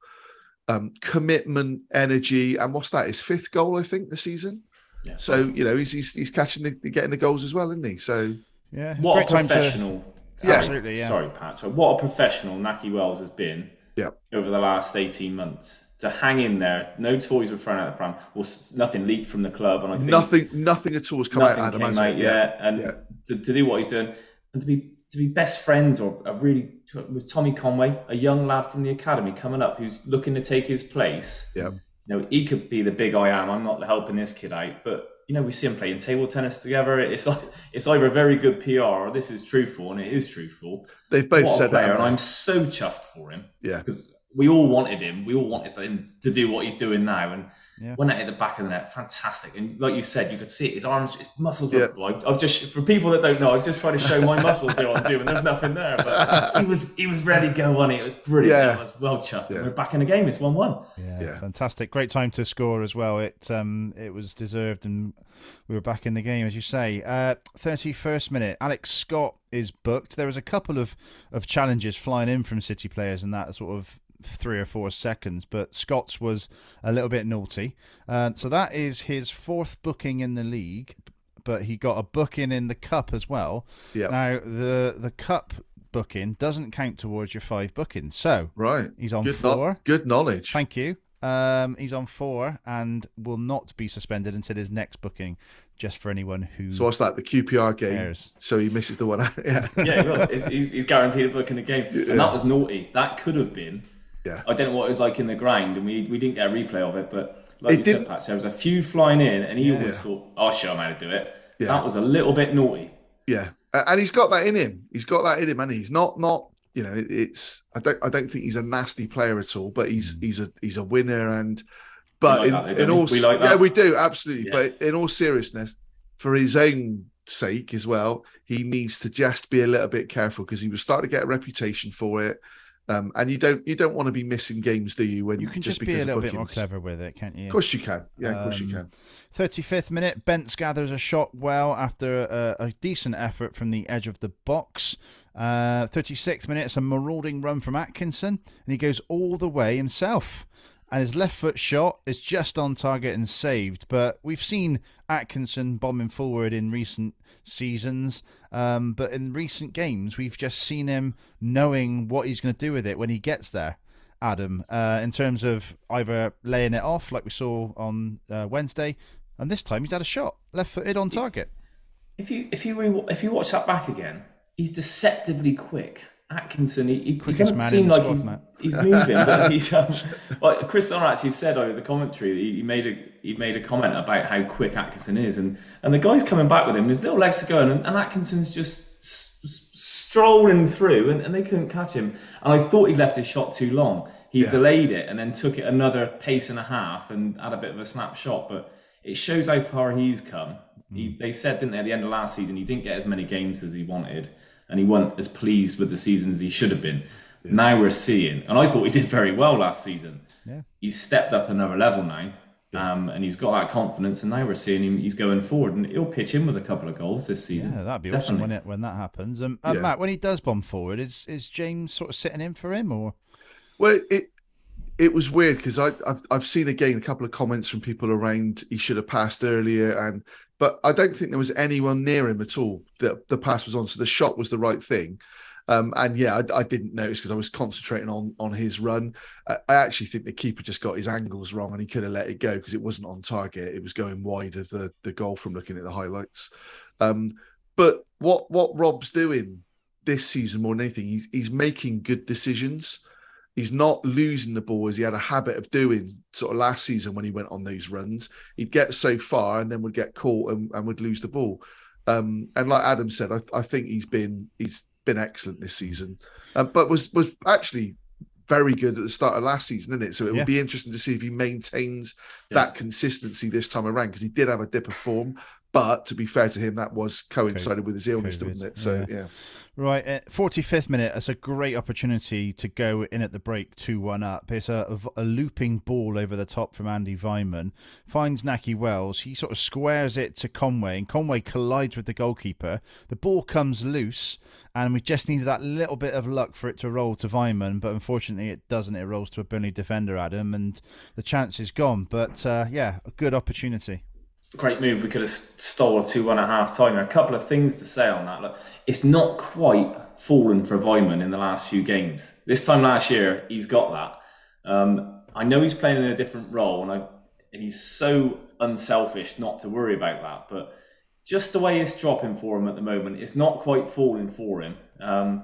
um, commitment, energy, and what's that? His fifth goal, I think, this season. yeah. So you know, he's he's, he's catching the getting the goals as well, isn't he? So Yeah, what great a time to- professional. Yeah. Absolutely, yeah. Sorry, Pat. So what a professional Nahki Wells has been Yeah. over the last 18 months. To hang in there, no toys were thrown out of the pram. Well, nothing leaked from the club, and I think nothing nothing at all has come out. Adam, came out yet. And yeah. To, to do what he's doing, and to be to be best friends or a really with Tommy Conway, a young lad from the academy coming up who's looking to take his place. Yeah. You know, he could be the big I am. I'm not helping this kid out, but you know, we see him playing table tennis together. It's like it's either a very good PR or this is truthful, and it is truthful. They've both what said player, that. and I'm so chuffed for him? Yeah, because we all wanted him. We all wanted him to do what he's doing now, and Yeah. when it hit the back of the net, fantastic. And like you said, you could see it. His arms, his muscles. Yeah. Were, I've, I've just for people that don't know, I've just tried to show my muscles here on Zoom, and there's nothing there. But he was he was ready to go on it. It was brilliant. Yeah. I was well chuffed. Yeah. And we're back in the game. It's one one. Yeah, Yeah. fantastic. Great time to score as well. It um it was deserved and we were back in the game as you say. Uh 31st minute. Alex Scott is booked. There was a couple of of challenges flying in from City players and that sort of 3 or 4 seconds, but Scott's was a little bit naughty. Uh, so that is his fourth booking in the league, but he got a booking in the cup as well. yeah, Now the the cup booking doesn't count towards your five bookings. So, right. he's on Good, no- four. good knowledge. Thank you. Um, he's on four and will not be suspended until his next booking, just for anyone who So what's that? The QPR game. cares. So he misses the one. yeah, Yeah, he will. He's, he's, he's guaranteed a book in the game, and that was naughty. That could have been. Yeah. I don't know what it was like in the grind, and we we didn't get a replay of it, but like It you didn't- said, Pat, there was a few flying in, and he Yeah. always thought, "I'll show him how to do it." Yeah. That was a little bit naughty. Yeah, and he's got that in him. He's got that in him, and he's not not. You know, it's. I don't. I don't think he's a nasty player at all. But he's mm. he's a he's a winner, and but like in, that, in all We like yeah we do absolutely. Yeah. But in all seriousness, for his own sake as well, he needs to just be a little bit careful because he was starting to get a reputation for it. Um, and you don't you don't want to be missing games, do you? When You can just, just, be a little bit more clever with it, can't you? Of course you can. Yeah, of course you Um, can. 35th minute, Bents gathers a shot well after a, a decent effort from the edge of the box. Uh, 36th minute, it's a marauding run from Atkinson, and he goes all the way himself. And his left foot shot is just on target and saved. But we've seen Atkinson bombing forward in recent seasons, um, but in recent games, we've just seen him knowing what he's going to do with it when he gets there. Adam, uh, in terms of either laying it off like we saw on uh, Wednesday, and this time he's had a shot, left footed on target. If you if you re- if you watch that back again, he's deceptively quick. Atkinson, he, he, he doesn't seem like he's, he's, moving, but he's. Um, Chris Sonner actually said over the commentary that he, he made a he made a comment about how quick Atkinson is, and and the guy's coming back with him. His little legs are going, and, and Atkinson's just s- strolling through, and, and they couldn't catch him. And I thought he left his shot too long. He Yeah. delayed it and then took it another pace and a half and had a bit of a snapshot, but it shows how far he's come. He, they said, didn't they, at the end of last season, he didn't get as many games as he wanted, and he wasn't as pleased with the season as he should have been. Now we're seeing, and I thought he did very well last season. Yeah. He's stepped up another level now, um, and he's got that confidence, and now we're seeing him. He's going forward, and he'll pitch in with a couple of goals this season. Yeah, that'd be Definitely. awesome when it when that happens. Um, uh, Yeah. Matt, when he does bomb forward, is is James sort of sitting in for him or? Well, it it was weird because I I've, I've seen again a couple of comments from people around he should have passed earlier and but I don't think there was anyone near him at all that the pass was on. So the shot was the right thing. Um, and yeah, I, I didn't notice because I was concentrating on on his run. I, I actually think the keeper just got his angles wrong and he could have let it go because it wasn't on target. It was going wide of the the goal from looking at the highlights. Um, but what what Rob's doing this season more than anything, he's he's making good decisions he's not losing the ball as he had a habit of doing sort of last season when he went on those runs. He'd get so far and then would get caught and, and would lose the ball. Um, and like Adam said, I, I think he's been he's been excellent this season, uh, but was was actually very good at the start of last season, isn't it? So it Yeah. would be interesting to see if he maintains Yeah. that consistency this time around because he did have a dip of form. But to be fair to him, that was coincided with his illness, COVID, didn't it? So yeah. yeah. Right, at 45th minute, it's a great opportunity to go in at the break 2 1 up. It's a, a, a looping ball over the top from Andy Weimann. Finds Nahki Wells. He sort of squares it to Conway, and Conway collides with the goalkeeper. The ball comes loose, and we just needed that little bit of luck for it to roll to Weimann, but unfortunately it doesn't. It rolls to a Burnley defender, Adam, and the chance is gone. But uh, yeah, a good opportunity. Great move. We could have stole a two one and a half time. A couple of things to say on that. Look, it's not quite fallen for Weimann in the last few games. This time last year, he's got that. Um, I know he's playing in a different role, and I and he's so unselfish not to worry about that. But just the way it's dropping for him at the moment, it's not quite falling for him. Um,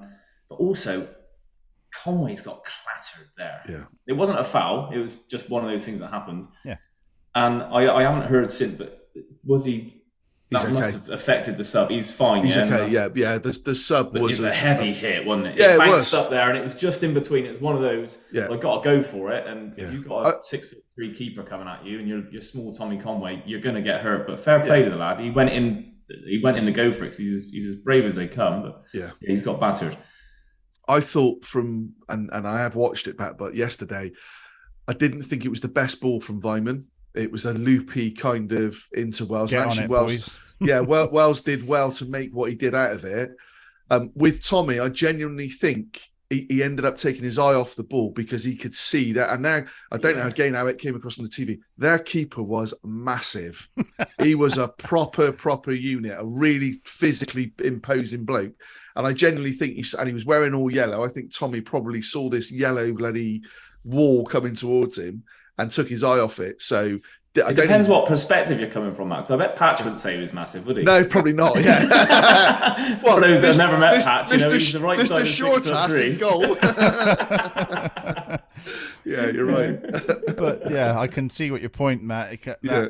but also, Conway's got clattered there. Yeah. It wasn't a foul. It was just one of those things that happens. Yeah. And I, I haven't heard since, but was he? That must have affected the sub. He's fine. He's yeah, okay. Yeah, yeah. The, the sub was was a heavy hit, wasn't it? Yeah, it bounced was. up there, and it was just in between. It was one of those. Yeah. I got to go for it, and Yeah. if you've got a I- six foot three keeper coming at you, and you're you're small Tommy Conway, you're going to get hurt. But fair play to the lad. He went in. He went in to go for it. he's as, he's as brave as they come. But Yeah. he's got battered. I thought from and and I have watched it back, but yesterday I didn't think it was the best ball from Weimann. It was a loopy kind of into Wells. Get and actually, it, yeah, well, Wells did well to make what he did out of it. Um, with Tommy, I genuinely think he, he ended up taking his eye off the ball because he could see that. And now I don't know again how it came across on the TV. Their keeper was massive. he was a proper, proper unit, a really physically imposing bloke. And I genuinely think he and he was wearing all yellow. I think Tommy probably saw this yellow bloody wall coming towards him and took his eye off it. So I It don't depends even- what perspective you're coming from, Max. I bet Patch would say he was massive, would he? No, probably not. Yeah. For those that have never met Mr. Patch, you know, he's the right Mr. side of six Short foot ass three. goal. yeah, you're right. but yeah, I can see what your point, Matt. It, ca- Yeah.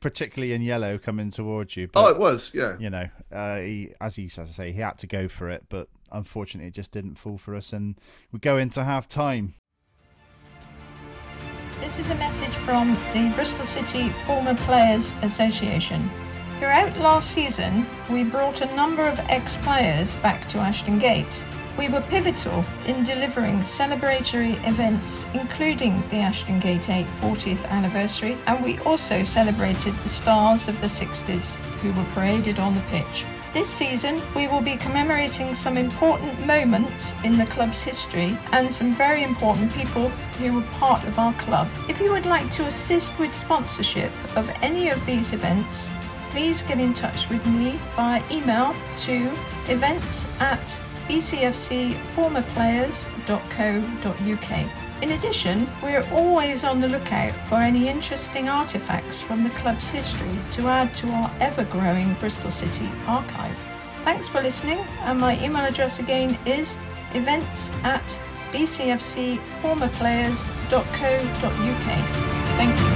particularly in yellow coming towards you. But, oh, it was. Yeah. you know, uh, he, as he as I say, he had to go for it, but unfortunately, it just didn't fall for us, and we go into half time. This is a message from the Bristol City Former Players Association. Throughout last season, we brought a number of ex players back to Ashton Gate. We were pivotal in delivering celebratory events, including the Ashton Gate 8 40th anniversary, and we also celebrated the stars of the 60s who were paraded on the pitch. This season, we will be commemorating some important moments in the club's history and some very important people who were part of our club. If you would like to assist with sponsorship of any of these events, please get in touch with me via email to events at bcfcformerplayers.co.uk. In addition, we're always on the lookout for any interesting artefacts from the club's history to add to our ever growing Bristol City archive. Thanks for listening, and my email address again is events at bcfcformerplayers.co.uk. Thank you.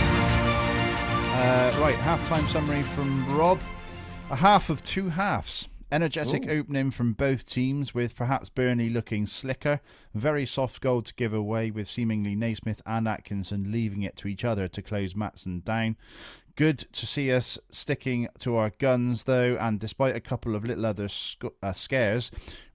Uh, right, halftime summary from Rob. A half of two halves. Energetic opening from both teams, with perhaps Burnley looking slicker. Very soft goal to give away, with seemingly Naismith and Atkinson leaving it to each other to close Matson down. Good to see us sticking to our guns, though, and despite a couple of little other sc- uh, scares,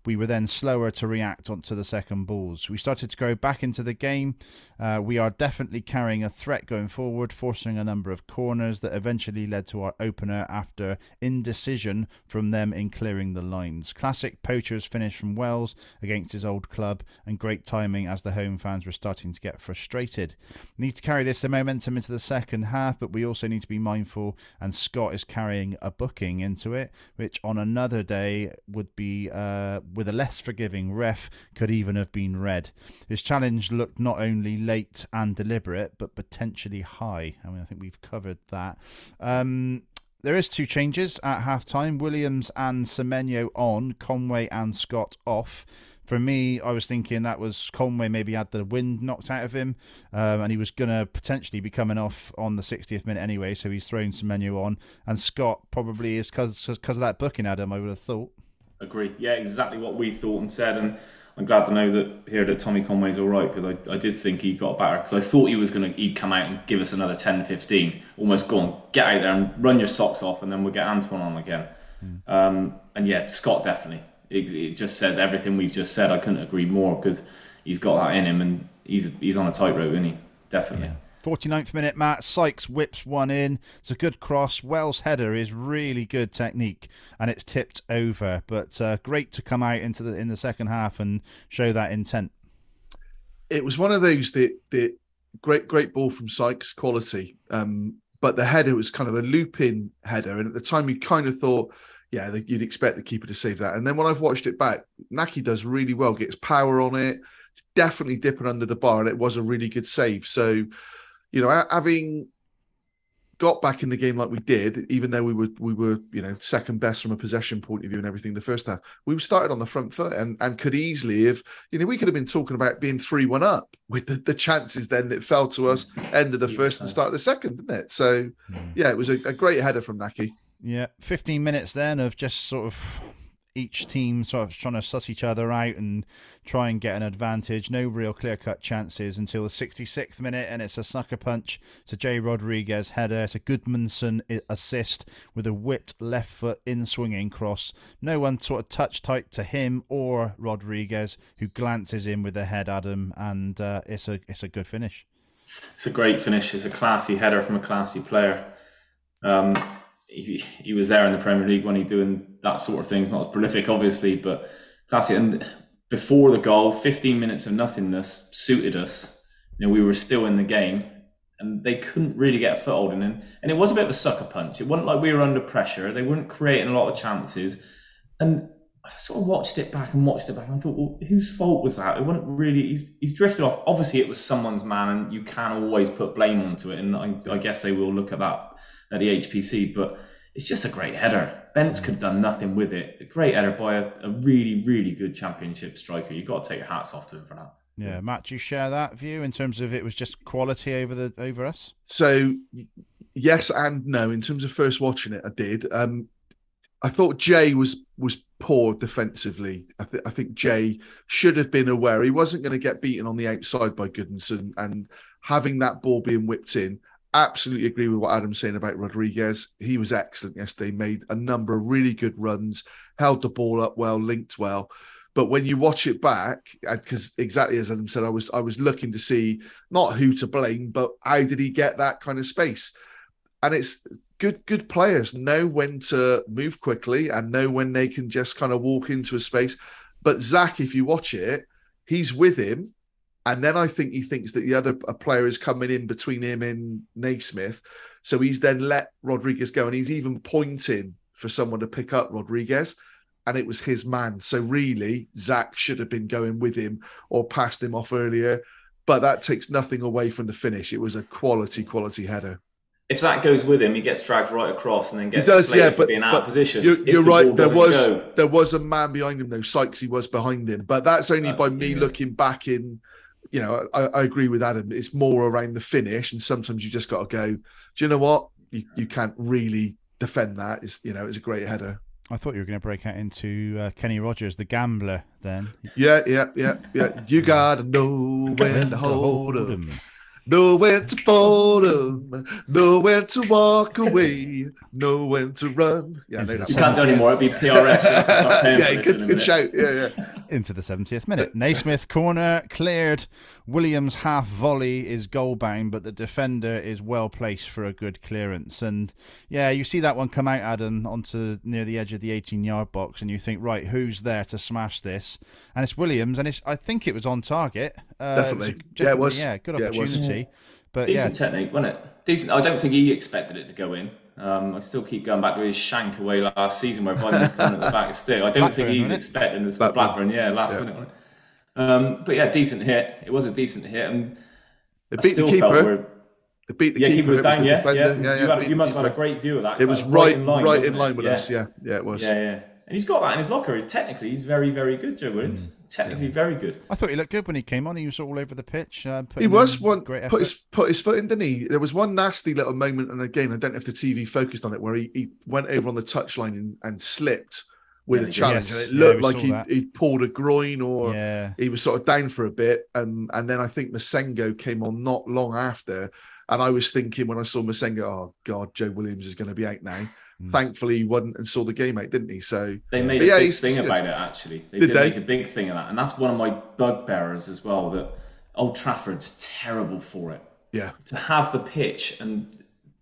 we were then slower to react onto the second balls. We started to go back into the game. Uh, we are definitely carrying a threat going forward, forcing a number of corners that eventually led to our opener after indecision from them in clearing the lines. Classic poachers finish from Wells against his old club, and great timing as the home fans were starting to get frustrated. Need to carry this momentum into the second half, but we also need to be mindful, and Scott is carrying a booking into it, which on another day would be. Uh, with a less forgiving ref could even have been red. His challenge looked not only late and deliberate, but potentially high. I mean, I think we've covered that. Um, there is two changes at half time. Williams and Semenyo on, Conway and Scott off. For me, I was thinking that was Conway maybe had the wind knocked out of him, um, and he was going to potentially be coming off on the 60th minute anyway, so he's throwing Semenyo on. And Scott probably is because of that booking, Adam, I would have thought. Agree. Yeah, exactly what we thought and said, and I'm glad to know that here that Tommy Conway's all right because I, I did think he got better because I thought he was going to he'd come out and give us another 10, 15, almost go on, get out there and run your socks off, and then we'll get Antoine on again. Mm. Um, and yeah, Scott definitely. It, it, just says everything we've just said. I couldn't agree more because he's got that in him, and he's he's on a tightrope, isn't he? Definitely. Yeah. 49th minute, Matt Sykes whips one in. It's a good cross. Wells' header is really good technique, and it's tipped over. But uh, great to come out into the in the second half and show that intent. It was one of those that that great great ball from Sykes, quality. Um, but the header was kind of a looping header, and at the time you kind of thought, yeah, you'd expect the keeper to save that. And then when I've watched it back, Nahki does really well, gets power on it, definitely dipping under the bar, and it was a really good save. So you know, having got back in the game like we did, even though we were we were you know second best from a possession point of view and everything the first half, we started on the front foot and and could easily have you know we could have been talking about being three one up with the, the chances then that fell to us end of the first and start of the second, didn't it? So hmm. yeah, it was a, a great header from Nahki. Yeah, fifteen minutes then of just sort of each team sort of trying to suss each other out and try and get an advantage. No real clear cut chances until the 66th minute, and it's a sucker punch. A Jay Rodriguez header. It's a Gudmundsson assist with a whipped left foot in swinging cross. No one sort of touched tight to him or Rodriguez, who glances in with the head at him, and uh, it's a it's a good finish. It's a great finish. It's a classy header from a classy player. Um, he, he was there in the Premier League when he doing that sort of thing. It's not as prolific, obviously, but classy. And before the goal, 15 minutes of nothingness suited us. You know, we were still in the game, and they couldn't really get a foothold in. And, and it was a bit of a sucker punch. It wasn't like we were under pressure. They weren't creating a lot of chances. And I sort of watched it back and watched it back, and I thought, well, whose fault was that? It wasn't really. He's, he's drifted off. Obviously, it was someone's man, and you can always put blame onto it. And I, I guess they will look at that at the HPC, but it's just a great header. Bents could have done nothing with it. A great header by a, a really, really good championship striker. You've got to take your hats off to him for that. Yeah, Matt, do you share that view in terms of it was just quality over the over us? So yes and no. In terms of first watching it, I did. Um, I thought Jay was was poor defensively. I, th- I think Jay should have been aware he wasn't going to get beaten on the outside by Gudmundsson, and having that ball being whipped in absolutely agree with what Adam's saying about Rodriguez. He was excellent yesterday, made a number of really good runs, held the ball up well, linked well. But when you watch it back, uh, because exactly as Adam said, I was I was looking to see not who to blame, but how did he get that kind of space? And it's good good players know when to move quickly and know when they can just kind of walk into a space. But Zach, if you watch it, he's with him, and then I think he thinks that the other a player is coming in between him and Naismith. So he's then let Rodriguez go, and he's even pointing for someone to pick up Rodriguez, and it was his man. So really, Zach should have been going with him or passed him off earlier. But that takes nothing away from the finish. It was a quality, quality header. If Zach goes with him, he gets dragged right across and then He gets does, slated yeah, for but, being out but of position. You're, you're the right. There was go. there was a man behind him though. Sykesy was behind him, but that's only Uh, by me yeah. looking back in. You know, I, I agree with Adam. It's more around the finish, and sometimes you just got to go. Do you know what? You you can't really defend that. It's you know, it's a great header. I thought you were going to break out into uh, Kenny Rogers, the gambler. Then Yeah, yeah, yeah, yeah. You gotta know when to hold 'em. Know when to fold 'em, know when to walk away, know when to run. Yeah, I know that You can't do anymore. It'd be PRS. You have to start paying yeah, for this good, in a good minute. shout. Yeah, yeah. Into the 70th minute. Naismith corner cleared. Williams half volley is goal bound, but the defender is well placed for a good clearance. And yeah, you see that one come out, Adam, onto near the edge of the 18 yard box, and you think, right, who's there to smash this? And it's Williams, and it's I think it was on target. Uh, Definitely. a- Yeah, it was. Yeah, good Yeah, it was. opportunity. But yeah, Decent technique, wasn't it? Decent. I don't think he expected it to go in. Um, I still keep going back to his shank away last season where Vine was coming at the back still. I don't think he's expecting this Blackburn. Blackburn. yeah, last Yeah. minute. Wasn't? Um, but yeah, decent hit. It was a decent hit, and It I beat the still felt keeper. we're, It beat the yeah, keeper. keeper was down. the Yeah, defender. yeah. yeah, you, had, you must have had a great view of that. It was that right, in line, right in line with yeah. us. Yeah, yeah, it was. Yeah, yeah. And he's got that in his locker. Technically, he's very, very good, Joe Williams. Technically, very good. I thought he looked good when he came on. He was all over the pitch. Uh, He was one great put his put his foot in, didn't he? There was one nasty little moment, and again, I don't know if the TV focused on it, where he, he went over on the touchline and, and slipped with Yeah, a he challenge, Yes. and it looked we like he that. he pulled a groin or Yeah. he was sort of down for a bit, and and then I think Massengo came on not long after, and I was thinking when I saw Massengo, oh God, Joe Williams is going to be out now. Mm. Thankfully, he wasn't and saw the game out, didn't he? So They made a yeah, big thing about it, actually. They Did did, they? make a big thing of that. And that's one of my bugbearers as well, that Old Trafford's terrible for it. yeah, To have the pitch and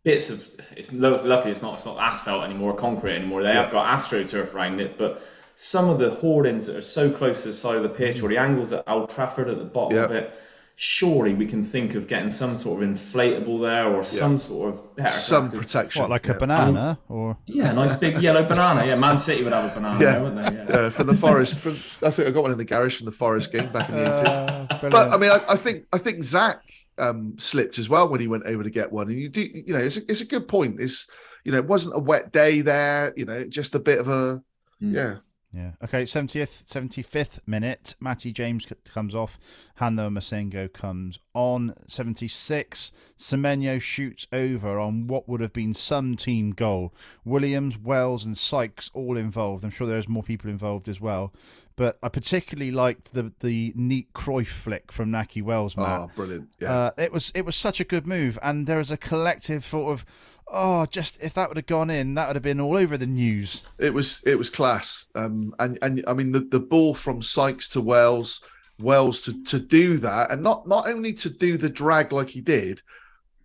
bits of it's lo- luckily it's not it's not asphalt anymore, concrete anymore. They have got astroturf around it, but some of the hoardings that are so close to the side of the pitch or the angles at Old Trafford at the bottom Yeah. of it, surely we can think of getting some sort of inflatable there or some sort of better some protection. What, like yeah. a banana? Or Yeah, a nice big yellow banana. Yeah, Man City would have a banana, Yeah. wouldn't they? Yeah. Yeah, from the Forest. From, I think I got one in the garage from the Forest game back in the eighties. Uh, But. I mean, I, I think I think Zach um, slipped as well when he went over to get one, and you do, you know, it's a, it's a good point. It's you know, it wasn't a wet day there. You know, just a bit of a Mm. yeah. Yeah. Okay. Seventieth, seventy-fifth minute. Matty James comes off. Han-Noah Massengo comes on. Seventy-six. Semenyo shoots over on what would have been some team goal. Williams, Wells, and Sykes all involved. I'm sure there's more people involved as well. But I particularly liked the the neat Cruyff flick from Nahki Wells, Matt. Oh, brilliant. Yeah, Uh, it was it was such a good move, and there is a collective sort of, oh, just if that would have gone in, that would have been all over the news. it was it was class. Um, and and I mean the the ball from Sykes to Wells, Wells to to do that, and not not only to do the drag like he did.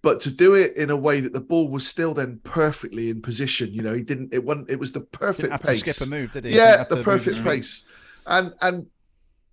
But to do it in a way that the ball was still then perfectly in position, you know, he didn't. It wasn't. It was the perfect pace. skip a move, did he? Yeah, have the perfect pace. And and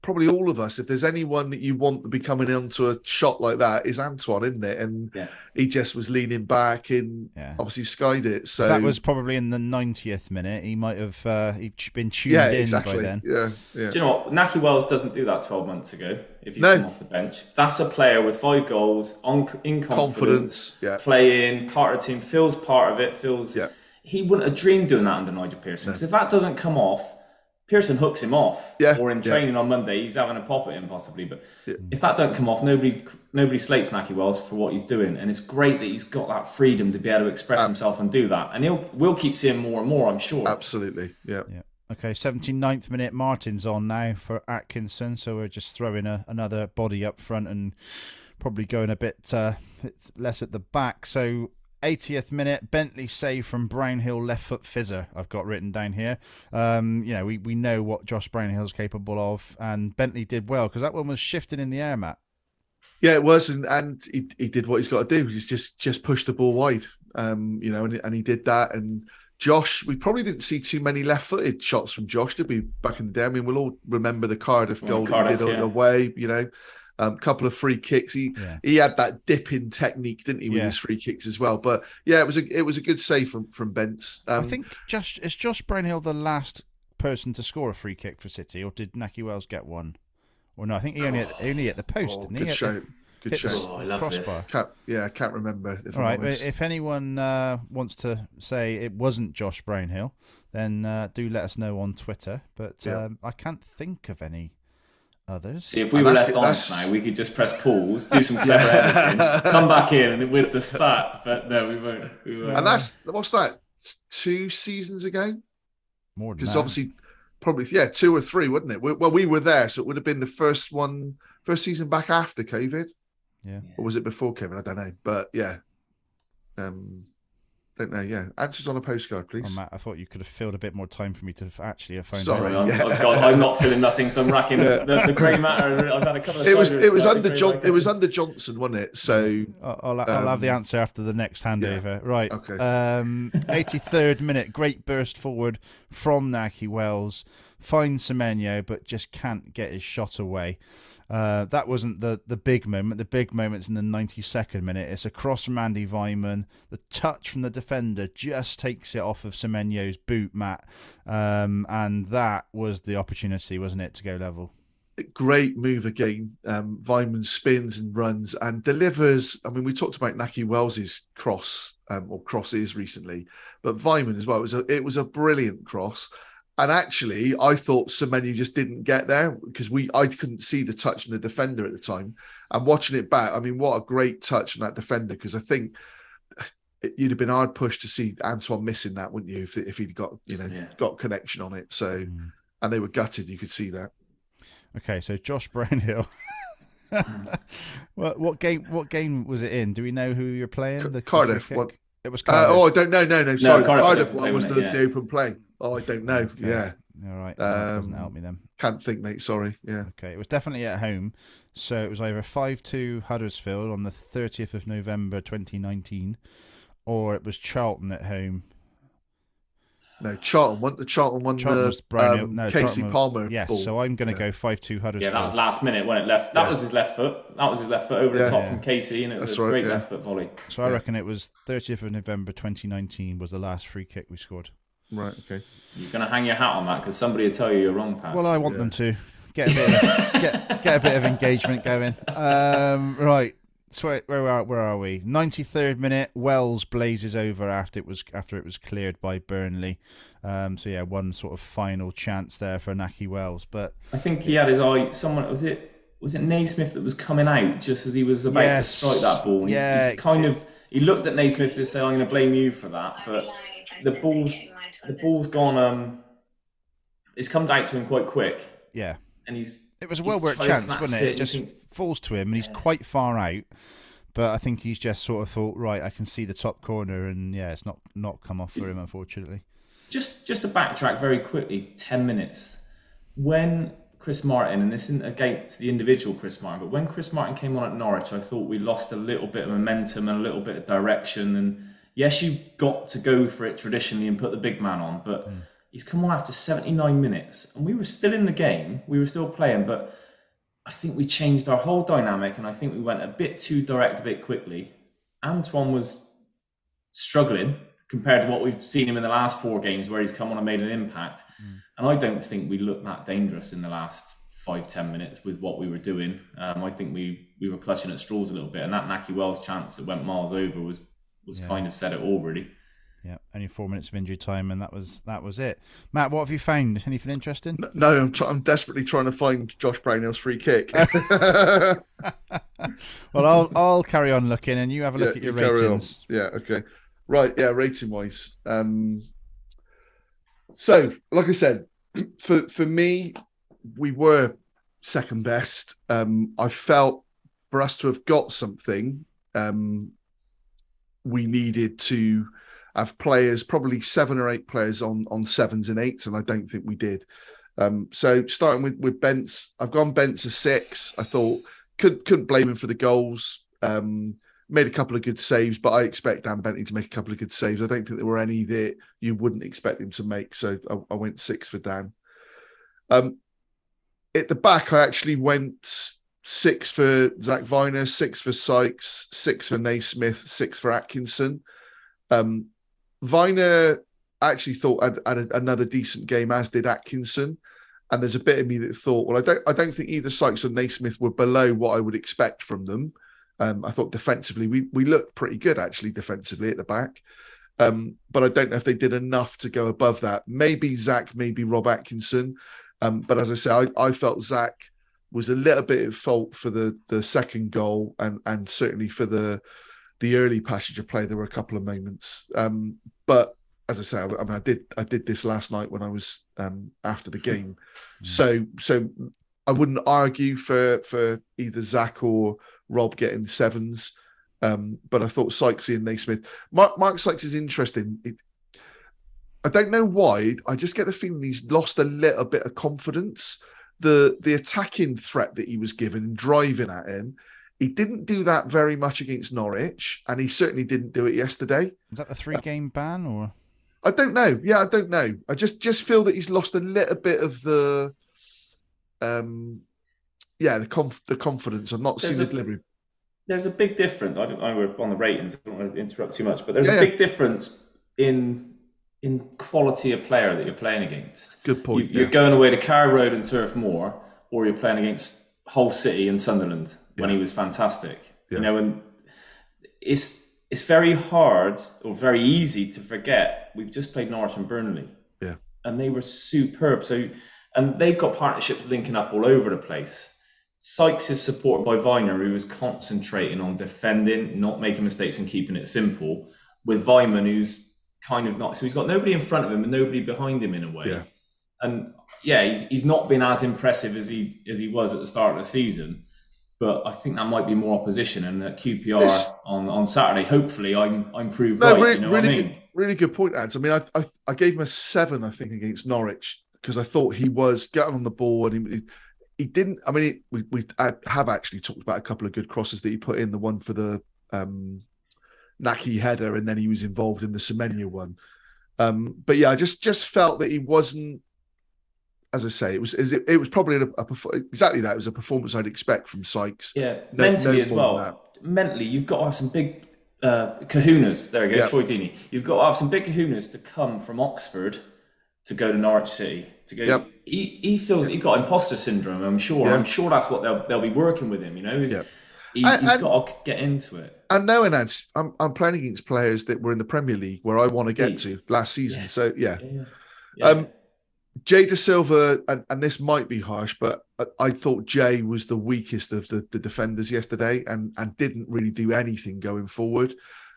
probably all of us, if there's anyone that you want to be coming onto a shot like that, is Antoine, isn't it? And Yeah. he just was leaning back and Yeah. obviously skied it. So that was probably in the 90th minute. He might have uh, he'd been tuned yeah, in exactly. by then. Yeah, yeah. Do you know what? Nahki Wells doesn't do that 12 months ago if he's No. come off the bench. That's a player with five goals, on, in confidence, Confidence, yeah. playing, part of the team, feels part of it, feels. Yeah. He wouldn't have dreamed doing that under Nigel Pearson. Because if that doesn't come off, Pearson hooks him off. Yeah, Or in yeah. training on Monday, he's having a pop at him possibly. But if that don't come off, nobody nobody slates Nahki Wells for what he's doing. And it's great that he's got that freedom to be able to express himself and do that. And he'll we'll keep seeing more and more, I'm sure. Absolutely. Yeah. Yeah. Okay, 79th minute. Martin's on now for Atkinson, so we're just throwing a, another body up front and probably going a bit uh, bit less at the back. So 80th minute, Bentley save from Brownhill left foot fizzer. I've got written down here. Um, you know, we, we know what Josh Brownhill's capable of, and Bentley did well because that one was shifting in the air, Matt. Yeah, it was, and, and he, he did what he's got to do. He's just just pushed the ball wide. Um, you know, and, and he did that. And Josh, we probably didn't see too many left-footed shots from Josh, did we? Back in the day, I mean, we'll all remember the Cardiff Well, goal that Cardiff, he did yeah. away. You know, a um, couple of free kicks. He Yeah. he had that dipping technique, didn't he, with Yeah. his free kicks as well? But yeah, it was a it was a good save from from Bents. Um, I think just is Josh Brownhill the last person to score a free kick for City, or did Nahki Wells get one? Or no, I think he only hit, only hit the post, oh, didn't he? good Hit show, the- good hit show. Oh, I love this. crossbar. Can't, yeah, I can't remember. If All right, but if anyone uh, wants to say it wasn't Josh Brownhill, then uh, do let us know on Twitter. But Yeah. um, I can't think of any others. See, if we And were that's- less honest that's- now, we could just press pause, do some clever editing, come back in and with the stat. But no, we won't. We won't. and that's what's that? Two seasons ago? More Because obviously, probably yeah, two or three, wouldn't it? We, well, we were there, so it would have been the first one, first season back after COVID, yeah. or was it before COVID? I don't know, but yeah, um, don't know. Yeah, answers on a postcard, please. Oh, Matt, I thought you could have filled a bit more time for me to f- actually have found Sorry. out. Sorry, I'm, Yeah. I've got, I'm not feeling nothing, so I'm racking the, the grey matter. I've had a couple of. it was it was under John matter- it was under Johnson, wasn't it? So I'll, I'll, I'll have the Um, answer after the next handover. Right. Okay. Um, 83rd minute, great burst forward from Nahki Wells. Finds Semenyo, but just can't get his shot away. Uh, that wasn't the, the big moment. The big moment's in the 92nd minute. It's a cross from Andy Weimann. The touch from the defender just takes it off of Semenyo's boot, mat. Um, and that was the opportunity, wasn't it, to go level? great move again. Um, Weimann spins and runs and delivers. I mean, we talked about Nahki Wells's cross um, or crosses recently, but Weimann as well. It was a it was a brilliant cross. And actually, I thought Semenyo just didn't get there because we I couldn't see the touch from the defender at the time. And watching it back, I mean, what a great touch from that defender because I think it, you'd have been hard pushed to see Antoine missing that, wouldn't you? If if he'd got you know Yeah. got connection on it. So Mm. and they were gutted. You could see that. Okay, so Josh Brownhill. what what game? What game was it in? Do we know who you're playing? Ca- The Cardiff, what- It was Uh, oh, I don't know. No, no, sorry. Cardiff Cardiff, one was the, it? the open play. Oh, I don't know. Okay. Yeah, All right, that doesn't Um, help me then. can't think, mate. Sorry. Yeah. Okay, it was definitely at home. So it was either 5 2 Huddersfield on the 30th of November 2019, or it was Charlton at home. No, Charlton won. The Charlton won Charlton the was Brownhill. um, no, Casey Charlton was- Palmer. Yes, ball. so I'm going to Yeah. go 5 2 Huddersfield. Yeah, that was last minute when it left. That Yeah. was his left foot. That was his left foot over Yeah. the top Yeah. from Casey, and it was That's a right, great yeah. left foot volley. So I reckon it was 30th of November 2019 was the last free kick we scored. Right. Okay. You're going to hang your hat on that because somebody will tell you you're wrong, Pat. Well, I want Yeah. them to get a bit of, get get a bit of engagement going. Um, right. So where, where are where are we? Ninety third minute. Wells blazes over after it was after it was cleared by Burnley. Um, so yeah, one sort of final chance there for Nahki Wells, but I think he had his eye. Someone was it? Was it Naismith that was coming out just as he was about Yes. to strike that ball? He's, Yeah. he's kind of he looked at Naismith to say, "I'm going to blame you for that," but the ball's the ball's gone. Um, it's come out to him quite quick, yeah, and he's it was a well worked chance, wasn't it, it? It just think- falls to him, and he's quite far out. But I think he's just sort of thought, right, I can see the top corner, and yeah, it's not not come off for him, unfortunately. just just to backtrack very quickly, ten minutes. When Chris Martin, and this isn't against the individual Chris Martin, but when Chris Martin came on at Norwich, I thought we lost a little bit of momentum and a little bit of direction. And yes, you've got to go for it traditionally and put the big man on, but he's come on after 79 minutes, and we were still in the game, we were still playing, but I think we changed our whole dynamic, and I think we went a bit too direct a bit quickly. Antoine was struggling compared to what we've seen him in the last four games where he's come on and made an impact. And I don't think we looked that dangerous in the last five, ten minutes with what we were doing. Um, I think we, we were clutching at straws a little bit. And that Nahki Wells chance that went miles over was was Yeah. kind of said it all really. Yeah, only four minutes of injury time, and that was that was it. Matt, what have you found? Anything interesting? No, I'm, try- I'm desperately trying to find Josh Brownhill's free kick. Well, I'll I'll carry on looking, and you have a look Yeah, at your you carry on. ratings. Yeah, okay. Right, yeah, rating wise. Um so like I said, for for me, we were second best. Um I felt for us to have got something, um we needed to have players, probably seven or eight players on on sevens and eights, and I don't think we did. Um, so starting with with Bents, I've gone Bents a six. I thought could couldn't blame him for the goals. Um, made a couple of good saves, but I expect Dan Bentley to make a couple of good saves. I don't think there were any that you wouldn't expect him to make. So I, I went six for Dan. Um, at the back, I actually went six for Zach Vyner, six for Sykes, six for Naismith, six for Atkinson. Um, Vyner actually thought had, had another decent game, as did Atkinson. And there's a bit of me that thought, well, I don't, I don't think either Sykes or Naismith were below what I would expect from them. Um, I thought defensively, we we looked pretty good actually defensively at the back. Um, but I don't know if they did enough to go above that. Maybe Zach, maybe Rob Atkinson. Um, but as I say, I, I felt Zak was a little bit at fault for the the second goal and and certainly for the the early passage of play. There were a couple of moments. Um, but as I say, I, mean, I did I did this last night when I was um, after the game, mm. so so I wouldn't argue for for either Zach or Rob getting sevens, um, but I thought Sykesy and Naismith. Mark, Mark Sykes is interesting. It, I don't know why. I just get the feeling he's lost a little bit of confidence. The the attacking threat that he was given, driving at him, he didn't do that very much against Norwich, and he certainly didn't do it yesterday. Is that the three game ban or? I don't know. Yeah, I don't know. I just just feel that he's lost a little bit of the, um, yeah, the conf- the confidence. I'm not seeing the delivery. There's a big difference. I don't. I were on the ratings. I don't want to interrupt too much, but there's yeah, a big yeah. difference in in quality of player that you're playing against. Good point. You, are going away to Carrow Road and Turf Moor, or you're playing against Hull City and Sunderland when he was fantastic. You know, and it's it's very hard or very easy to forget we've just played Norwich and Burnley. Yeah. And they were superb. So and they've got partnerships linking up all over the place. Sykes is supported by Vyner, who is concentrating on defending, not making mistakes and keeping it simple, with Weimann, who's kind of not so he's got nobody in front of him and nobody behind him in a way. Yeah. And yeah, he's, he's not been as impressive as he as he was at the start of the season but I think that might be more opposition. And at QPR on, on Saturday, hopefully, I'm I'm proved no, right. Really, you know really, I mean? good, really good point, Ads. I mean, I, I, I gave him a seven, I think, against Norwich because I thought he was getting on the ball and he, he didn't. I mean, we we have actually talked about a couple of good crosses that he put in. The one for the um, Nahki header, and then he was involved in the Semenyo one. Um, but yeah, I just just felt that he wasn't as I say, it was it, it was probably a, a, exactly that. It was a performance I'd expect from Sykes. Yeah, no, mentally no as well. Mentally, you've got to have some big uh, kahunas. There we go, yeah. Troy Deeney. You've got to have some big kahunas to come from Oxford to go to Norwich City. To go, yep. he, he feels he's got imposter syndrome. I'm sure. Yeah. I'm sure that's what they'll they'll be working with him. You know, yeah. He, has got to get into it. And knowing that I'm I'm playing against players that were in the Premier League where I want to get to last season. So yeah. Um, Jay Dasilva, and, and this might be harsh, but I, I, thought Jay was the weakest of the, the defenders yesterday and, and didn't really do anything going forward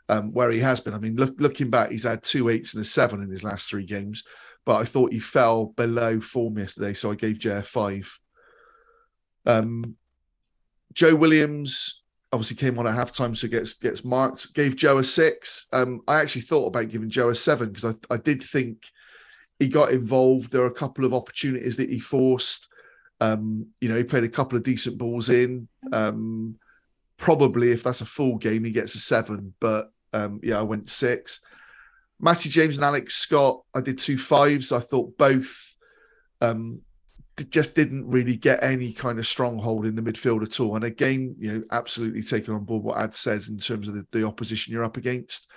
um, where he has been. I mean, look, looking back, he's had two eights and a seven in his last three games, but I thought he fell below form yesterday, so I gave Jay a five. Um, Joe Williams obviously came on at halftime, so gets gets marked. Gave Joe a six. Um, I actually thought about giving Joe a seven because I, I did think – he got involved. There are a couple of opportunities that he forced. Um, you know, he played a couple of decent balls in. Um, probably, if that's a full game, he gets a seven. But um, yeah, I went six. Matty James and Alex Scott, I did two fives. I thought both um, just didn't really get any kind of stronghold in the midfield at all. And again, you know, absolutely taking on board what Ad says in terms of the, the opposition you're up against.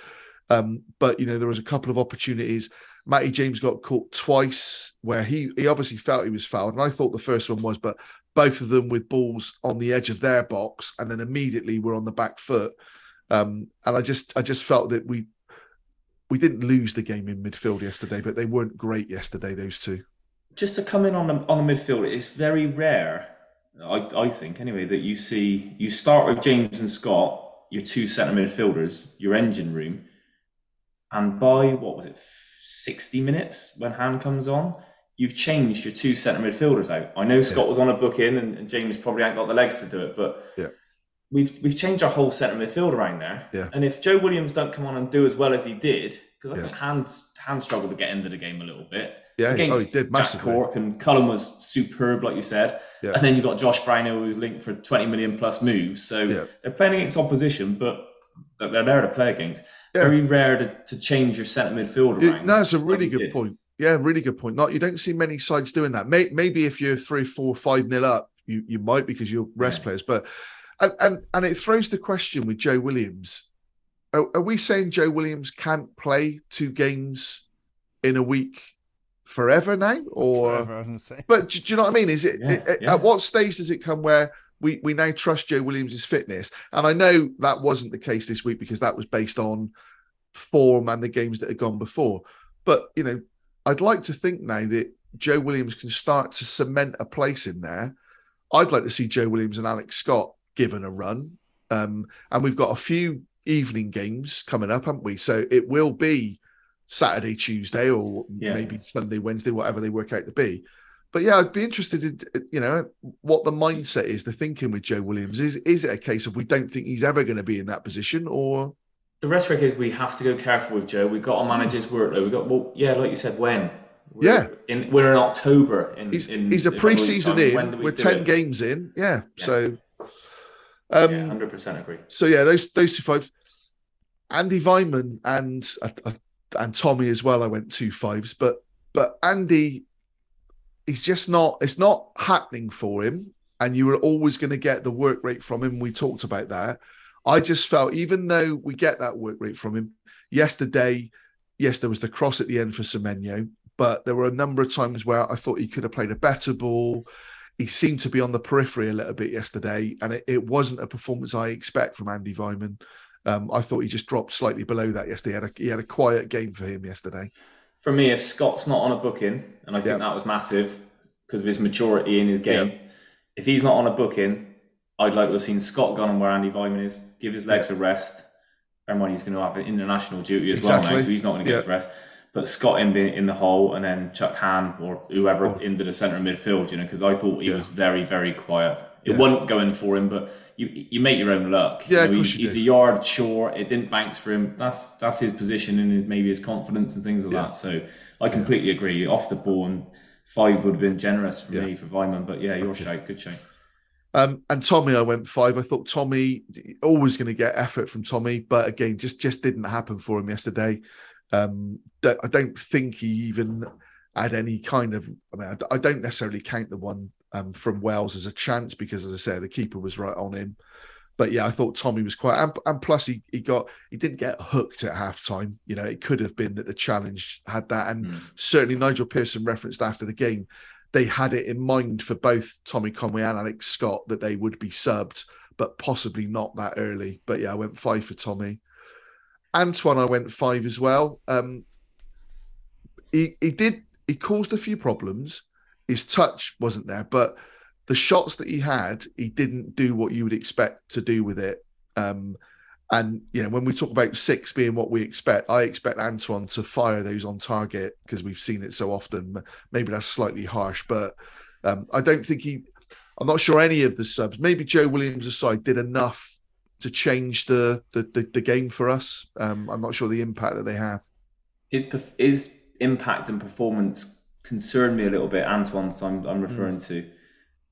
Um, but you know, there was a couple of opportunities. Matty James got caught twice where he he obviously felt he was fouled, and I thought the first one was, but both of them with balls on the edge of their box, and then immediately were on the back foot. Um, and I just I just felt that we we didn't lose the game in midfield yesterday, but they weren't great yesterday. Those two. Just to come in on the, on the midfield, it's very rare, I, I think anyway, that you see you start with James and Scott, your two centre midfielders, your engine room, and by what was it, 60 minutes when Hand comes on, you've changed your two centre midfielders out. I know Scott yeah. was on a book in and, and, James probably ain't got the legs to do it, but yeah. We've we've changed our whole centre midfield around there. Yeah. And if Joe Williams don't come on and do as well as he did, because I yeah. think Hand Hand struggled to get into the game a little bit. Yeah, against oh, he did Jack Cork and Cullen was superb, like you said. Yeah. And then you've got Josh Brown who was linked for 20 million plus moves. So yeah. they're playing against opposition, but they're there to play against. Yeah. Very rare to, to change your centre midfield around. no, it's a really good did. point. Yeah, really good point. Not you don't see many sides doing that. May, maybe if you're three, four, five nil up, you you might because you're rest Yeah. players. But and and and it throws the question with Joe Williams. Are, are we saying Joe Williams can't play two games in a week forever now, or? Whatever I was gonna say. But do, do you know what I mean? Is it Yeah, at- yeah. at what stage does it come where we we now trust Joe Williams' fitness? And I know that wasn't the case this week because that was based on form and the games that had gone before. But you know, I'd like to think now that Joe Williams can start to cement a place in there. I'd like to see Joe Williams and Alex Scott given a run. Um, and we've got a few evening games coming up, haven't we? So it will be Saturday, Tuesday, or Yeah. maybe Sunday, Wednesday, whatever they work out to be. But yeah, I'd be interested in you know what the mindset is, the thinking with Joe Williams. Is is it a case of we don't think he's ever going to be in that position, or The rhetoric is we have to go careful with Joe. We've got to manager's workload. We've got well, yeah, like you said, when? We're Yeah. in we're in October. In, he's in he's a preseason couple of weeks' pre-season time. in, we're ten it? games in, yeah. Yeah. So, um, yeah, hundred percent agree. so yeah, those those two fives, Andy Weimann and uh, uh, and Tommy as well. I went two fives, but but Andy, he's just not. It's not happening for him, and you were always going to get the work rate from him. We talked about that. I just felt, even though we get that work rate from him, yesterday, yes, there was the cross at the end for Semenyo, but there were a number of times where I thought he could have played a better ball. He seemed to be on the periphery a little bit yesterday, and it, it wasn't a performance I expect from Andy Weimann. Um, I thought he just dropped slightly below that yesterday. He had, a, he had a quiet game for him yesterday. For me, if Scott's not on a booking, and I think Yeah. that was massive because of his maturity in his game, if he's not on a booking, I'd like to have seen Scott gone on where Andy Weimann is, give his legs a rest. Bear in mind he's going to have an international duty as well now, so he's not going to get his rest. But Scott in the, in the hole, and then Chuck Han or whoever Oh. into the centre of midfield, you know, because I thought he Yeah. was very, very quiet. It Yeah. wasn't going for him, but you you make your own luck. You Yeah, know, of course he's, you do. a yard short. It didn't bounce for him. That's that's his position and maybe his confidence and things like Yeah. that. So I completely agree. Off the ball and five would have been generous for me for Weimann, but yeah, your shout, good shout. Um, and Tommy, I went five. I thought Tommy always going to get effort from Tommy, but again, just just didn't happen for him yesterday. Um, I don't think he even had any kind of. I mean, I don't necessarily count the one um, from Wells as a chance because, as I say, the keeper was right on him. But yeah, I thought Tommy was quite, and, and plus he he got he didn't get hooked at halftime. You know, it could have been that the challenge had that, and Mm. certainly Nigel Pearson referenced after the game they had it in mind for both Tommy Conway and Alex Scott that they would be subbed, but possibly not that early. But yeah, I went five for Tommy. Antoine, I went five as well. Um, he he did he caused a few problems. His touch wasn't there, but the shots that he had, he didn't do what you would expect to do with it. Um, and you know, when we talk about six being what we expect, I expect Antoine to fire those on target because we've seen it so often. Maybe that's slightly harsh, but um, I don't think he. I'm not sure any of the subs. Maybe Joe Williams aside did enough to change the the, the, the game for us. Um, I'm not sure the impact that they have. His his impact and performance concerned me a little bit. Antoine's I'm Hmm. I'm referring to.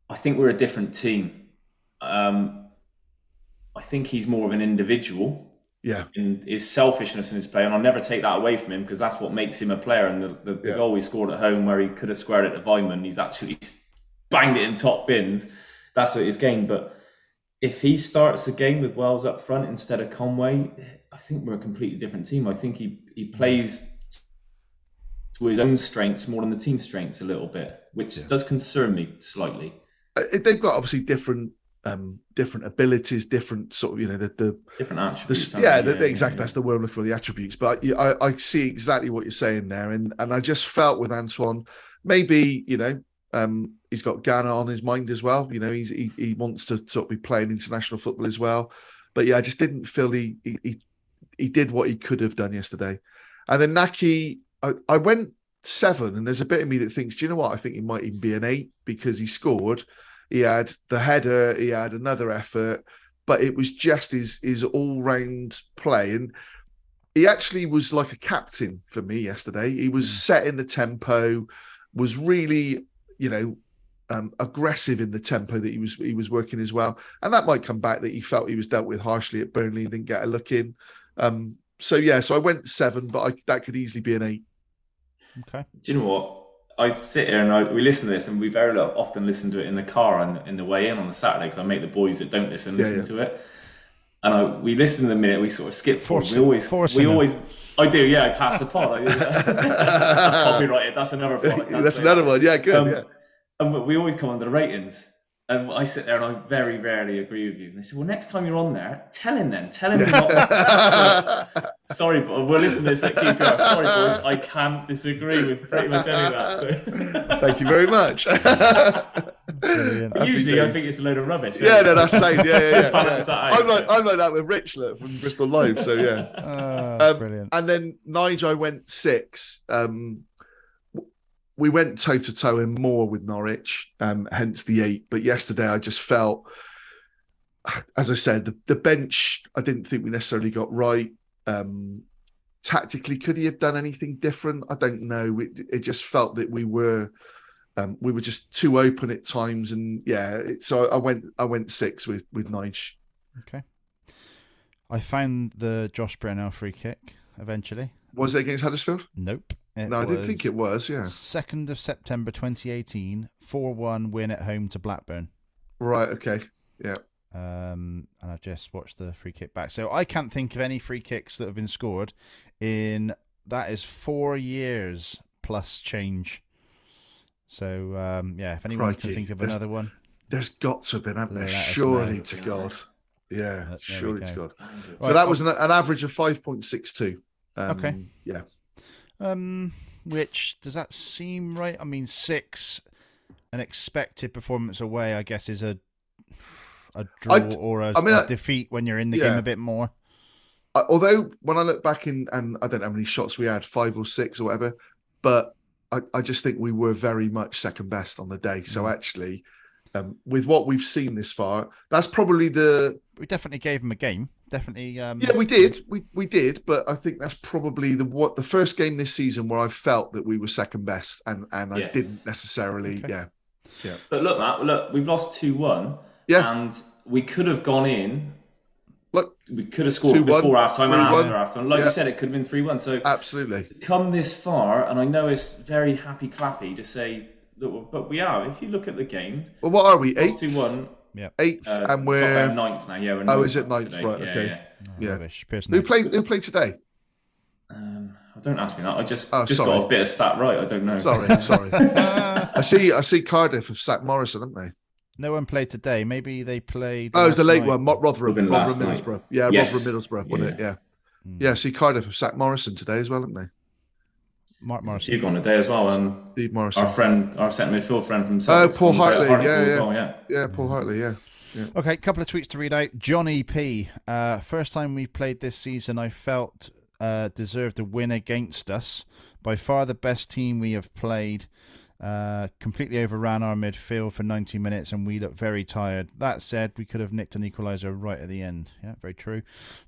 I think we're a different team. Um, I think he's more of an individual Yeah, in his selfishness in his play, and I'll never take that away from him because that's what makes him a player. And the, the, the goal he scored at home, where he could have squared it to Weimann, he's actually banged it in top bins. That's what his game. But if he starts the game with Wells up front instead of Conway, I think we're a completely different team. I think he he plays to his own strengths more than the team strengths a little bit, which Yeah. does concern me slightly. Uh, they've got obviously different um different abilities, different sort of you know the the Different attributes. haven't yeah, the, the- exactly. That's the word I'm looking for, the attributes. But I, I, I see exactly what you're saying there, and and I just felt with Antoine, maybe you know, um, he's got Ghana on his mind as well. You know, he's he, he wants to sort of be playing international football as well. But yeah, I just didn't feel he he he, he did what he could have done yesterday. And then Nahki, I, I went seven, and there's a bit of me that thinks, do you know what? I think he might even be an eight because he scored. He had the header, he had another effort, but it was just his his all round play, and he actually was like a captain for me yesterday. He was hmm. setting the tempo, was really, you know, um, aggressive in the tempo that he was he was working as well, and that might come back that he felt he was dealt with harshly at Burnley, didn't get a look in. Um, so yeah, so I went seven, but I, that could easily be an eight. Okay. Do you know what? I sit here and I, we listen to this, and we very often listen to it in the car and in the way in on the Saturday because I make the boys that don't listen listen yeah. to it. And I, we listen to the minute, we sort of skip forward. We always, force we it. always, I do, yeah. I pass the pod. I, that's copyrighted. That's another pod. That's another one. Yeah, good. Um, yeah. And we- we always come under the ratings. And I sit there and I very rarely agree with you. And they say, well, next time you're on there, tell him then. Tell him you're not. Sorry, but we're listening to this at QPR. Sorry, boys, I can't disagree with pretty much any of that. So. Thank you very much. Brilliant. But usually, I think it's a load of rubbish. yeah, no, that's same. Yeah, yeah, yeah. Balance yeah. that out. I'm like I'm like that with Rich look, from Bristol Live. So yeah. Ah, Um, brilliant. And then Nigel went six. Um, w- we went toe to toe in more with Norwich, um, hence the eight. But yesterday, I just felt, as I said, the, the bench. I didn't think we necessarily got right. Um, tactically, could he have done anything different? I don't know. It, it just felt that we were. Um, we were just too open at times, and yeah. It, so I went. I went six with with Nige. Okay. I found the Josh Brennell free kick eventually. Was it against Huddersfield? Nope. It no, I didn't think it was. Yeah. 2nd of September 2018, 4 1 win at home to Blackburn. Right. Okay. Yeah. Um, and I've just watched the free kick back. So I can't think of any free kicks that have been scored in that is four years plus change. So um, yeah, if anyone can think of There's- another one, There's got to have been, haven't there? Let Surely to God. Yeah, Uh, there we surely to. God. So Right, that was an, an average of 5.62. Um, Okay. Yeah. Um, which does that seem right? I mean, six, an expected performance away, I guess, is a a draw I'd- or a, I mean, a I- defeat when you're in the Yeah. game a bit more. I, although when I look back in, and I don't know how many shots we had, five or six or whatever, but I, I just think we were very much second best on the day. So Mm. actually, um, with what we've seen this far, that's probably the We definitely gave them a game. Definitely. Um, yeah we did we we did, but I think that's probably the what the first game this season where I felt that we were second best, and and I didn't necessarily Okay. yeah But look, Matt, look, we've lost 2 1. Yeah. And we could have gone in. Look, We could have scored 2-1, before half time and 3-1. after half time. Like Yeah. you said, it could have been 3 1. So absolutely. come this far, and I know it's very happy clappy to say, look, but we are. If you look at the game, Well, what are we? lost Eighth, 2 1. eighth, Uh, and we're ninth now. Yeah, we're Oh, ninth is it ninth? today. Right, Yeah, okay. yeah. Oh, Yeah. Rubbish. Pearson who played? Who played today? Um, don't ask me that. I just Oh, just sorry. got a bit of stat right. I don't know. Sorry, sorry. I see. I see. Cardiff have sacked Morison, haven't they? No one played today. Maybe they played. Oh, it was the late night. one. Mo- Rotherham, Would've been Rotherham. Middlesbrough. Yeah, Yes. Rotherham, Middlesbrough, wasn't it? Yeah. Yeah. Yeah. See, Cardiff have sacked Morison today as well, haven't they? Mark A Morrison. few gone today as well. Um, Steve Morison. our friend, our centre midfield friend from Oh, Celtics, Paul Hartley, yeah, yeah. well, yeah. Yeah, Paul Hartley. Yeah. Okay, couple of tweets to read out. Johnny P. Uh, first time we played this season, I felt uh, deserved a win against us. By far the best team we have played. Uh, completely overran our midfield for 90 minutes and we looked very tired. That said, we could have nicked an equaliser right at the end. Yeah, very true.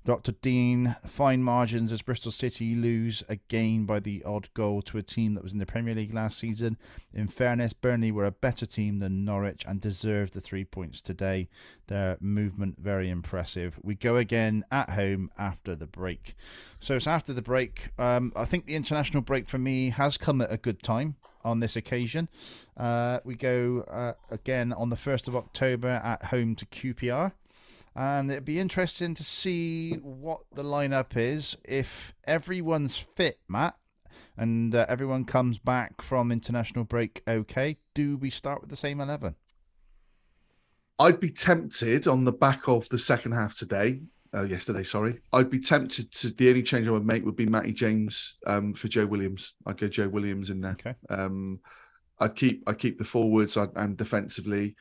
Dr. Dean, fine margins as Bristol City lose again by the odd goal to a team that was in the Premier League last season. In fairness, Burnley were a better team than Norwich and deserved the three points today. Their movement very impressive. We go again at home after the break. So it's after the break. Um, I think the international break for me has come at a good time on this occasion. Uh, we go uh, again on the 1st of October at home to QPR. And it'd be interesting to see what the lineup is if everyone's fit, Matt, and uh, everyone comes back from international break okay. Do we start with the same 11? I'd be tempted on the back of the second half today. Uh, yesterday, sorry. I'd be tempted to. The only change I would make would be Matty James um, for Joe Williams. I'd go Joe Williams in there. Okay. Um, I'd keep. I keep the forwards and defensively.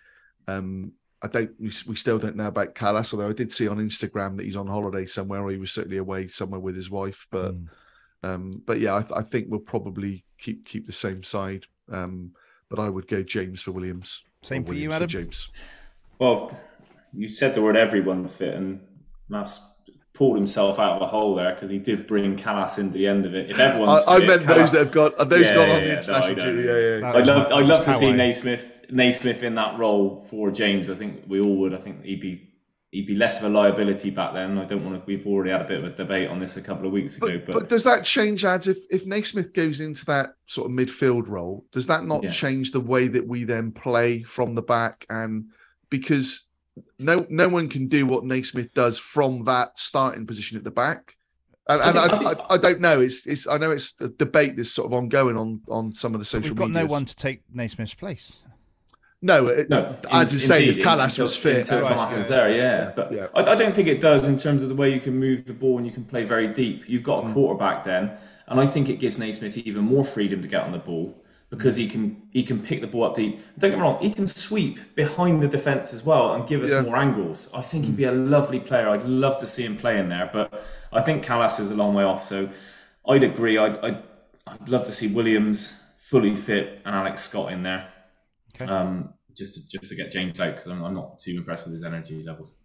Um, I don't. We, we still don't know about Kalas, although I did see on Instagram that he's on holiday somewhere, or he was certainly away somewhere with his wife. But Mm. um, but yeah, I, I think we'll probably keep keep the same side. Um, but I would go James for Williams. Same or for you, Williams Adam? James. Well, you said the word everyone fit, and Matt's pulled himself out of a hole there because he did bring Kalas into the end of it. If I, everyone's I fit, meant Kalas- those that have got those Yeah, gone yeah, on the yeah, no, international I know, duty. yeah. Yeah, yeah. I'd love, I'd love to see Hawaii. Naismith, Naismith in that role for James. I think we all would. I think he'd be he'd be less of a liability back then. I don't want to. We've already had a bit of a debate on this a couple of weeks ago, But, but, but does that change ads if if Naismith goes into that sort of midfield role? Does that not Yeah. change the way that we then play from the back? And because no no one can do what Naismith does from that starting position at the back. And, I and I, think- I I, think- I, don't know. It's it's I know it's a debate that's sort of ongoing on on some of the social media. We've got no one to take Naismith's place. No, it, no, I'd just say if indeed, Kalas was fit, until that's- Thomas is yeah. there, yeah. Yeah, But yeah. I, I don't think it does in terms of the way you can move the ball and you can play very deep. You've got a Mm. quarterback then, and I think it gives Naismith even more freedom to get on the ball because he can he can pick the ball up deep. Don't get me wrong, he can sweep behind the defense as well and give us Yeah. more angles. I think he'd be a lovely player. I'd love to see him play in there, but I think Kalas is a long way off. So I'd agree. I'd, I'd, I'd love to see Williams fully fit and Alex Scott in there. Okay. Um, just to, just to get James out because I'm, I'm not too impressed with his energy levels.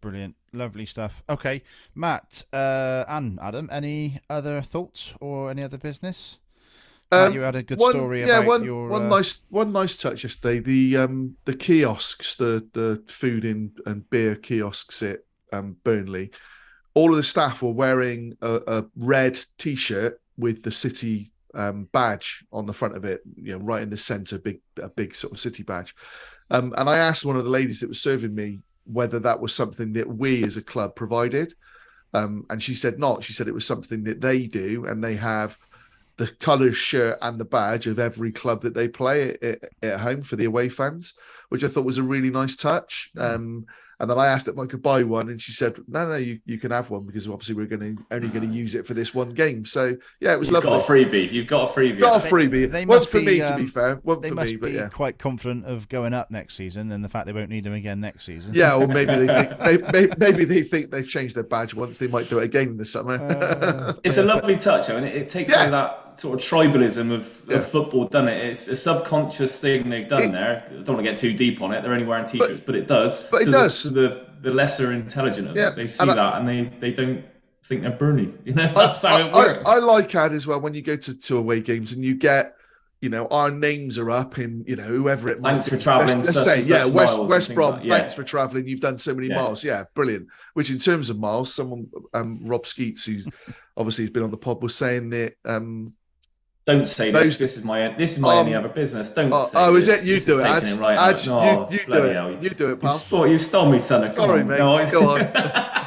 Brilliant, lovely stuff. Okay, Matt uh, and Adam, any other thoughts or any other business? Um, you had a good one, story yeah, about one, your. one uh, nice one nice touch yesterday. The um the kiosks, the the food in and beer kiosks at um Burnley. All of the staff were wearing a, a red T-shirt with the city um, badge on the front of it. You know, right in the centre, big a big sort of city badge. Um, and I asked one of the ladies that was serving me whether that was something that we as a club provided. Um, and she said not. She said it was something that they do, and they have the colours shirt and the badge of every club that they play at, at home for the away fans, which I thought was a really nice touch. Mm. Um, and then I asked if I could buy one, and she said, "No, no, you, you can have one because obviously we're going to only going to use it for this one game." So yeah, it was He's lovely. got a freebie. You've got a freebie. Got a freebie. they one must for be, me, to um, be fair. One They for must me, but be yeah. quite confident of going up next season, and the fact they won't need them again next season. Yeah, or maybe they think, maybe, maybe they think they've changed their badge once. They might do it again in the summer. Uh, It's a lovely touch, though, and it, it takes Yeah. away that sort of tribalism of, Yeah. of football, doesn't it? It's a subconscious thing they've done It- there. I don't want to get too deep on it. They're only wearing t-shirts, but, it does. but it does. The, the the lesser intelligent of Yeah, it. They see and I- that and they, they don't think they're Bernie. You know, that's how it I, works. I, I like ad as well when you go to, to away games and you get, you know, our names are up in, you know, whoever it Thanks might for be. travelling Let's, let's say, yeah, West, West Brom, like- yeah. thanks for travelling. You've done so many Yeah. miles. Yeah, brilliant. Which in terms of miles, someone, um, Rob Skeets, who's obviously has been on the pod, was saying that, um, Don't say Those- this. This is my this is my Um, only other business. Don't oh, say oh, is this. it? You This do it, taking Ads. right. No, you, you do it. hell. You do it, You, pal. sport, you stole me thunder. Sorry, on. mate. No, I- Go on.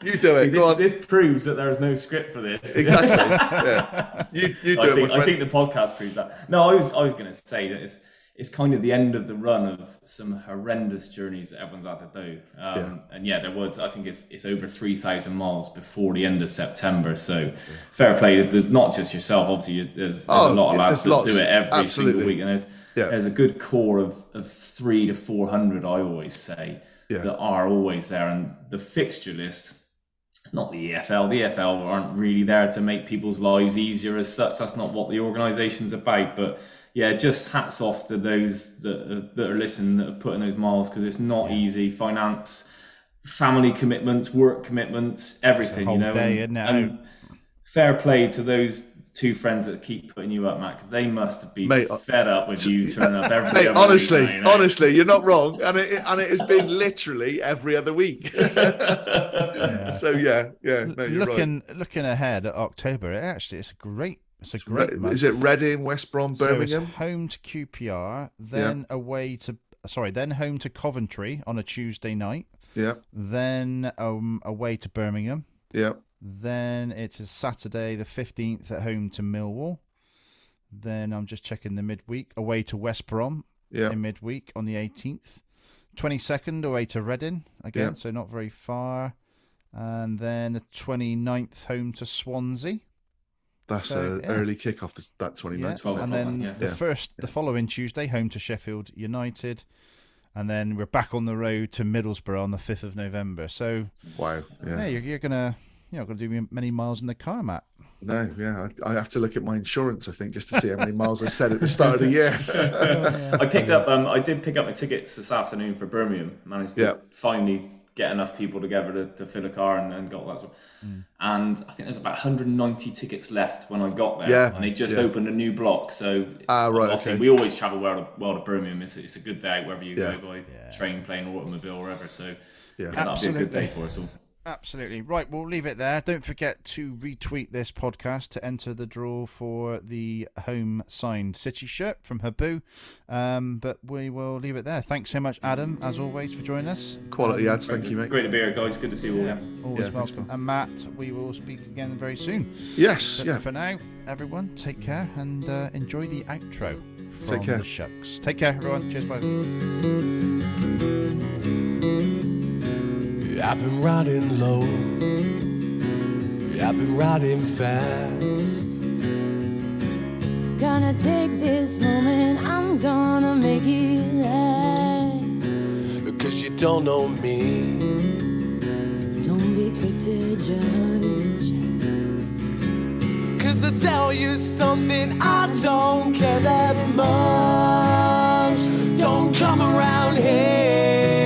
You do it. See, this, this proves that there is no script for this. Exactly. Yeah. You, you do I it, think, I friend. think the podcast proves that. No, I was I was going to say that it's it's kind of the end of the run of some horrendous journeys that everyone's had to do. Um, And yeah, there was I think it's it's over three thousand miles before the end of September. So fair play, not just yourself. Obviously, you- there's, there's Oh, a lot of yeah, lads that do it every Absolutely. single week, and there's Yeah. there's a good core of of three to four hundred. I always say Yeah. that are always there, and the fixture list it's not the EFL. The EFL aren't really there to make people's lives easier as such. That's not what the organisation's about. But yeah, just hats off to those that are, that are listening that are putting those miles because it's not easy. Finance, family commitments, work commitments, everything. you know, day, and, and fair play to those two friends that keep putting you up, Matt, because they must be Mate, uh, fed up with you turning up every Hey, other honestly, week. now, you know? honestly, you're not wrong, and it and it has been literally every other week. So yeah, yeah, no, you're right. looking looking ahead at October, it actually it's a great it's a great Re- month. is it Reading, West Brom, So it's Birmingham? home to QPR, then away to sorry, then home to Coventry on a Tuesday night, Yeah, then um away to Birmingham, yeah, then it's a Saturday the fifteenth at home to Millwall. Then I'm just checking the midweek away to West Brom yeah. in midweek on the 18th. 22nd away to Reading again, Yeah. so not very far. And then the 29th home to Swansea. That's So, an yeah. early kickoff. th- That 29th. Yeah. 12 And then yeah. the Yeah. first, the following Tuesday, home to Sheffield United. And then we're back on the road to Middlesbrough on the 5th of November. So, Wow. yeah, Yeah. you're, you're going to. You're not going to do many miles in the car, Matt. No. Yeah. I, I have to look at my insurance. I think just to see how many miles I said at the start of the year. I picked up. Um, I did pick up my tickets this afternoon for Birmingham. Managed to Yeah. finally get enough people together to, to fill a car and, and got that sort. And I think there's about 190 tickets left when I got there, Yeah, and they just yeah. opened a new block. So Ah, right, obviously okay. we always travel well to, well to Birmingham. It's, it's a good day wherever you Yeah. go by train, plane, or automobile, or whatever. So Yeah. yeah, that'll be a good day for us all. Absolutely. Right, we'll leave it there. Don't forget to retweet this podcast to enter the draw for the home signed City shirt from Huboo. Um, but we will leave it there. Thanks so much, Adam, as always, for joining us. Quality ads, thank you, mate. Great to be here, guys. Good to see you all. Yeah, always Yeah, thanks, welcome. And Matt, we will speak again very soon. Yes, But yeah. for now, everyone, take care and uh, enjoy the outro. From Take care. The shucks. Take care, everyone. Cheers, bye. I've been riding low. I've been riding fast. Gonna take this moment, I'm gonna make it last. Cause you don't know me. Don't be quick to judge. Cause I tell you something, I don't care that much. Don't come around here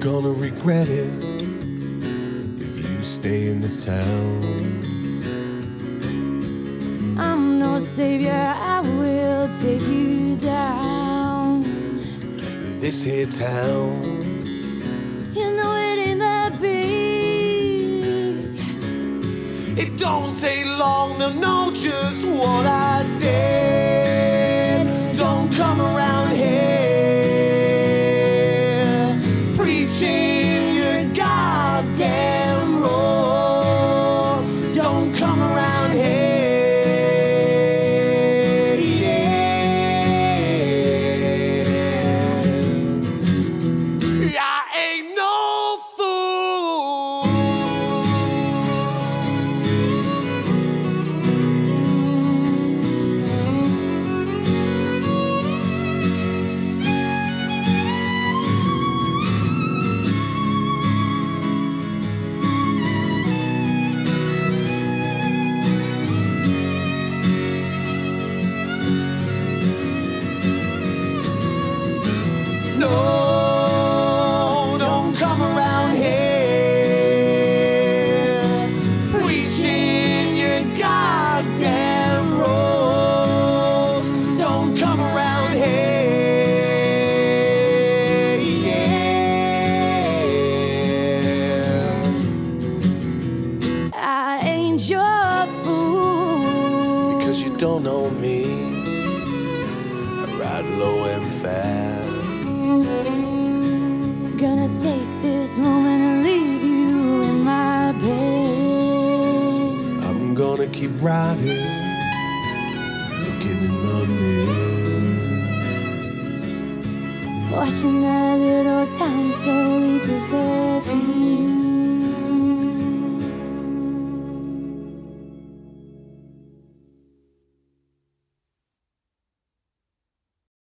gonna regret it if you stay in this town. I'm no savior, I will take you down. This here town. You know it ain't that big. It don't take long to know just what I did.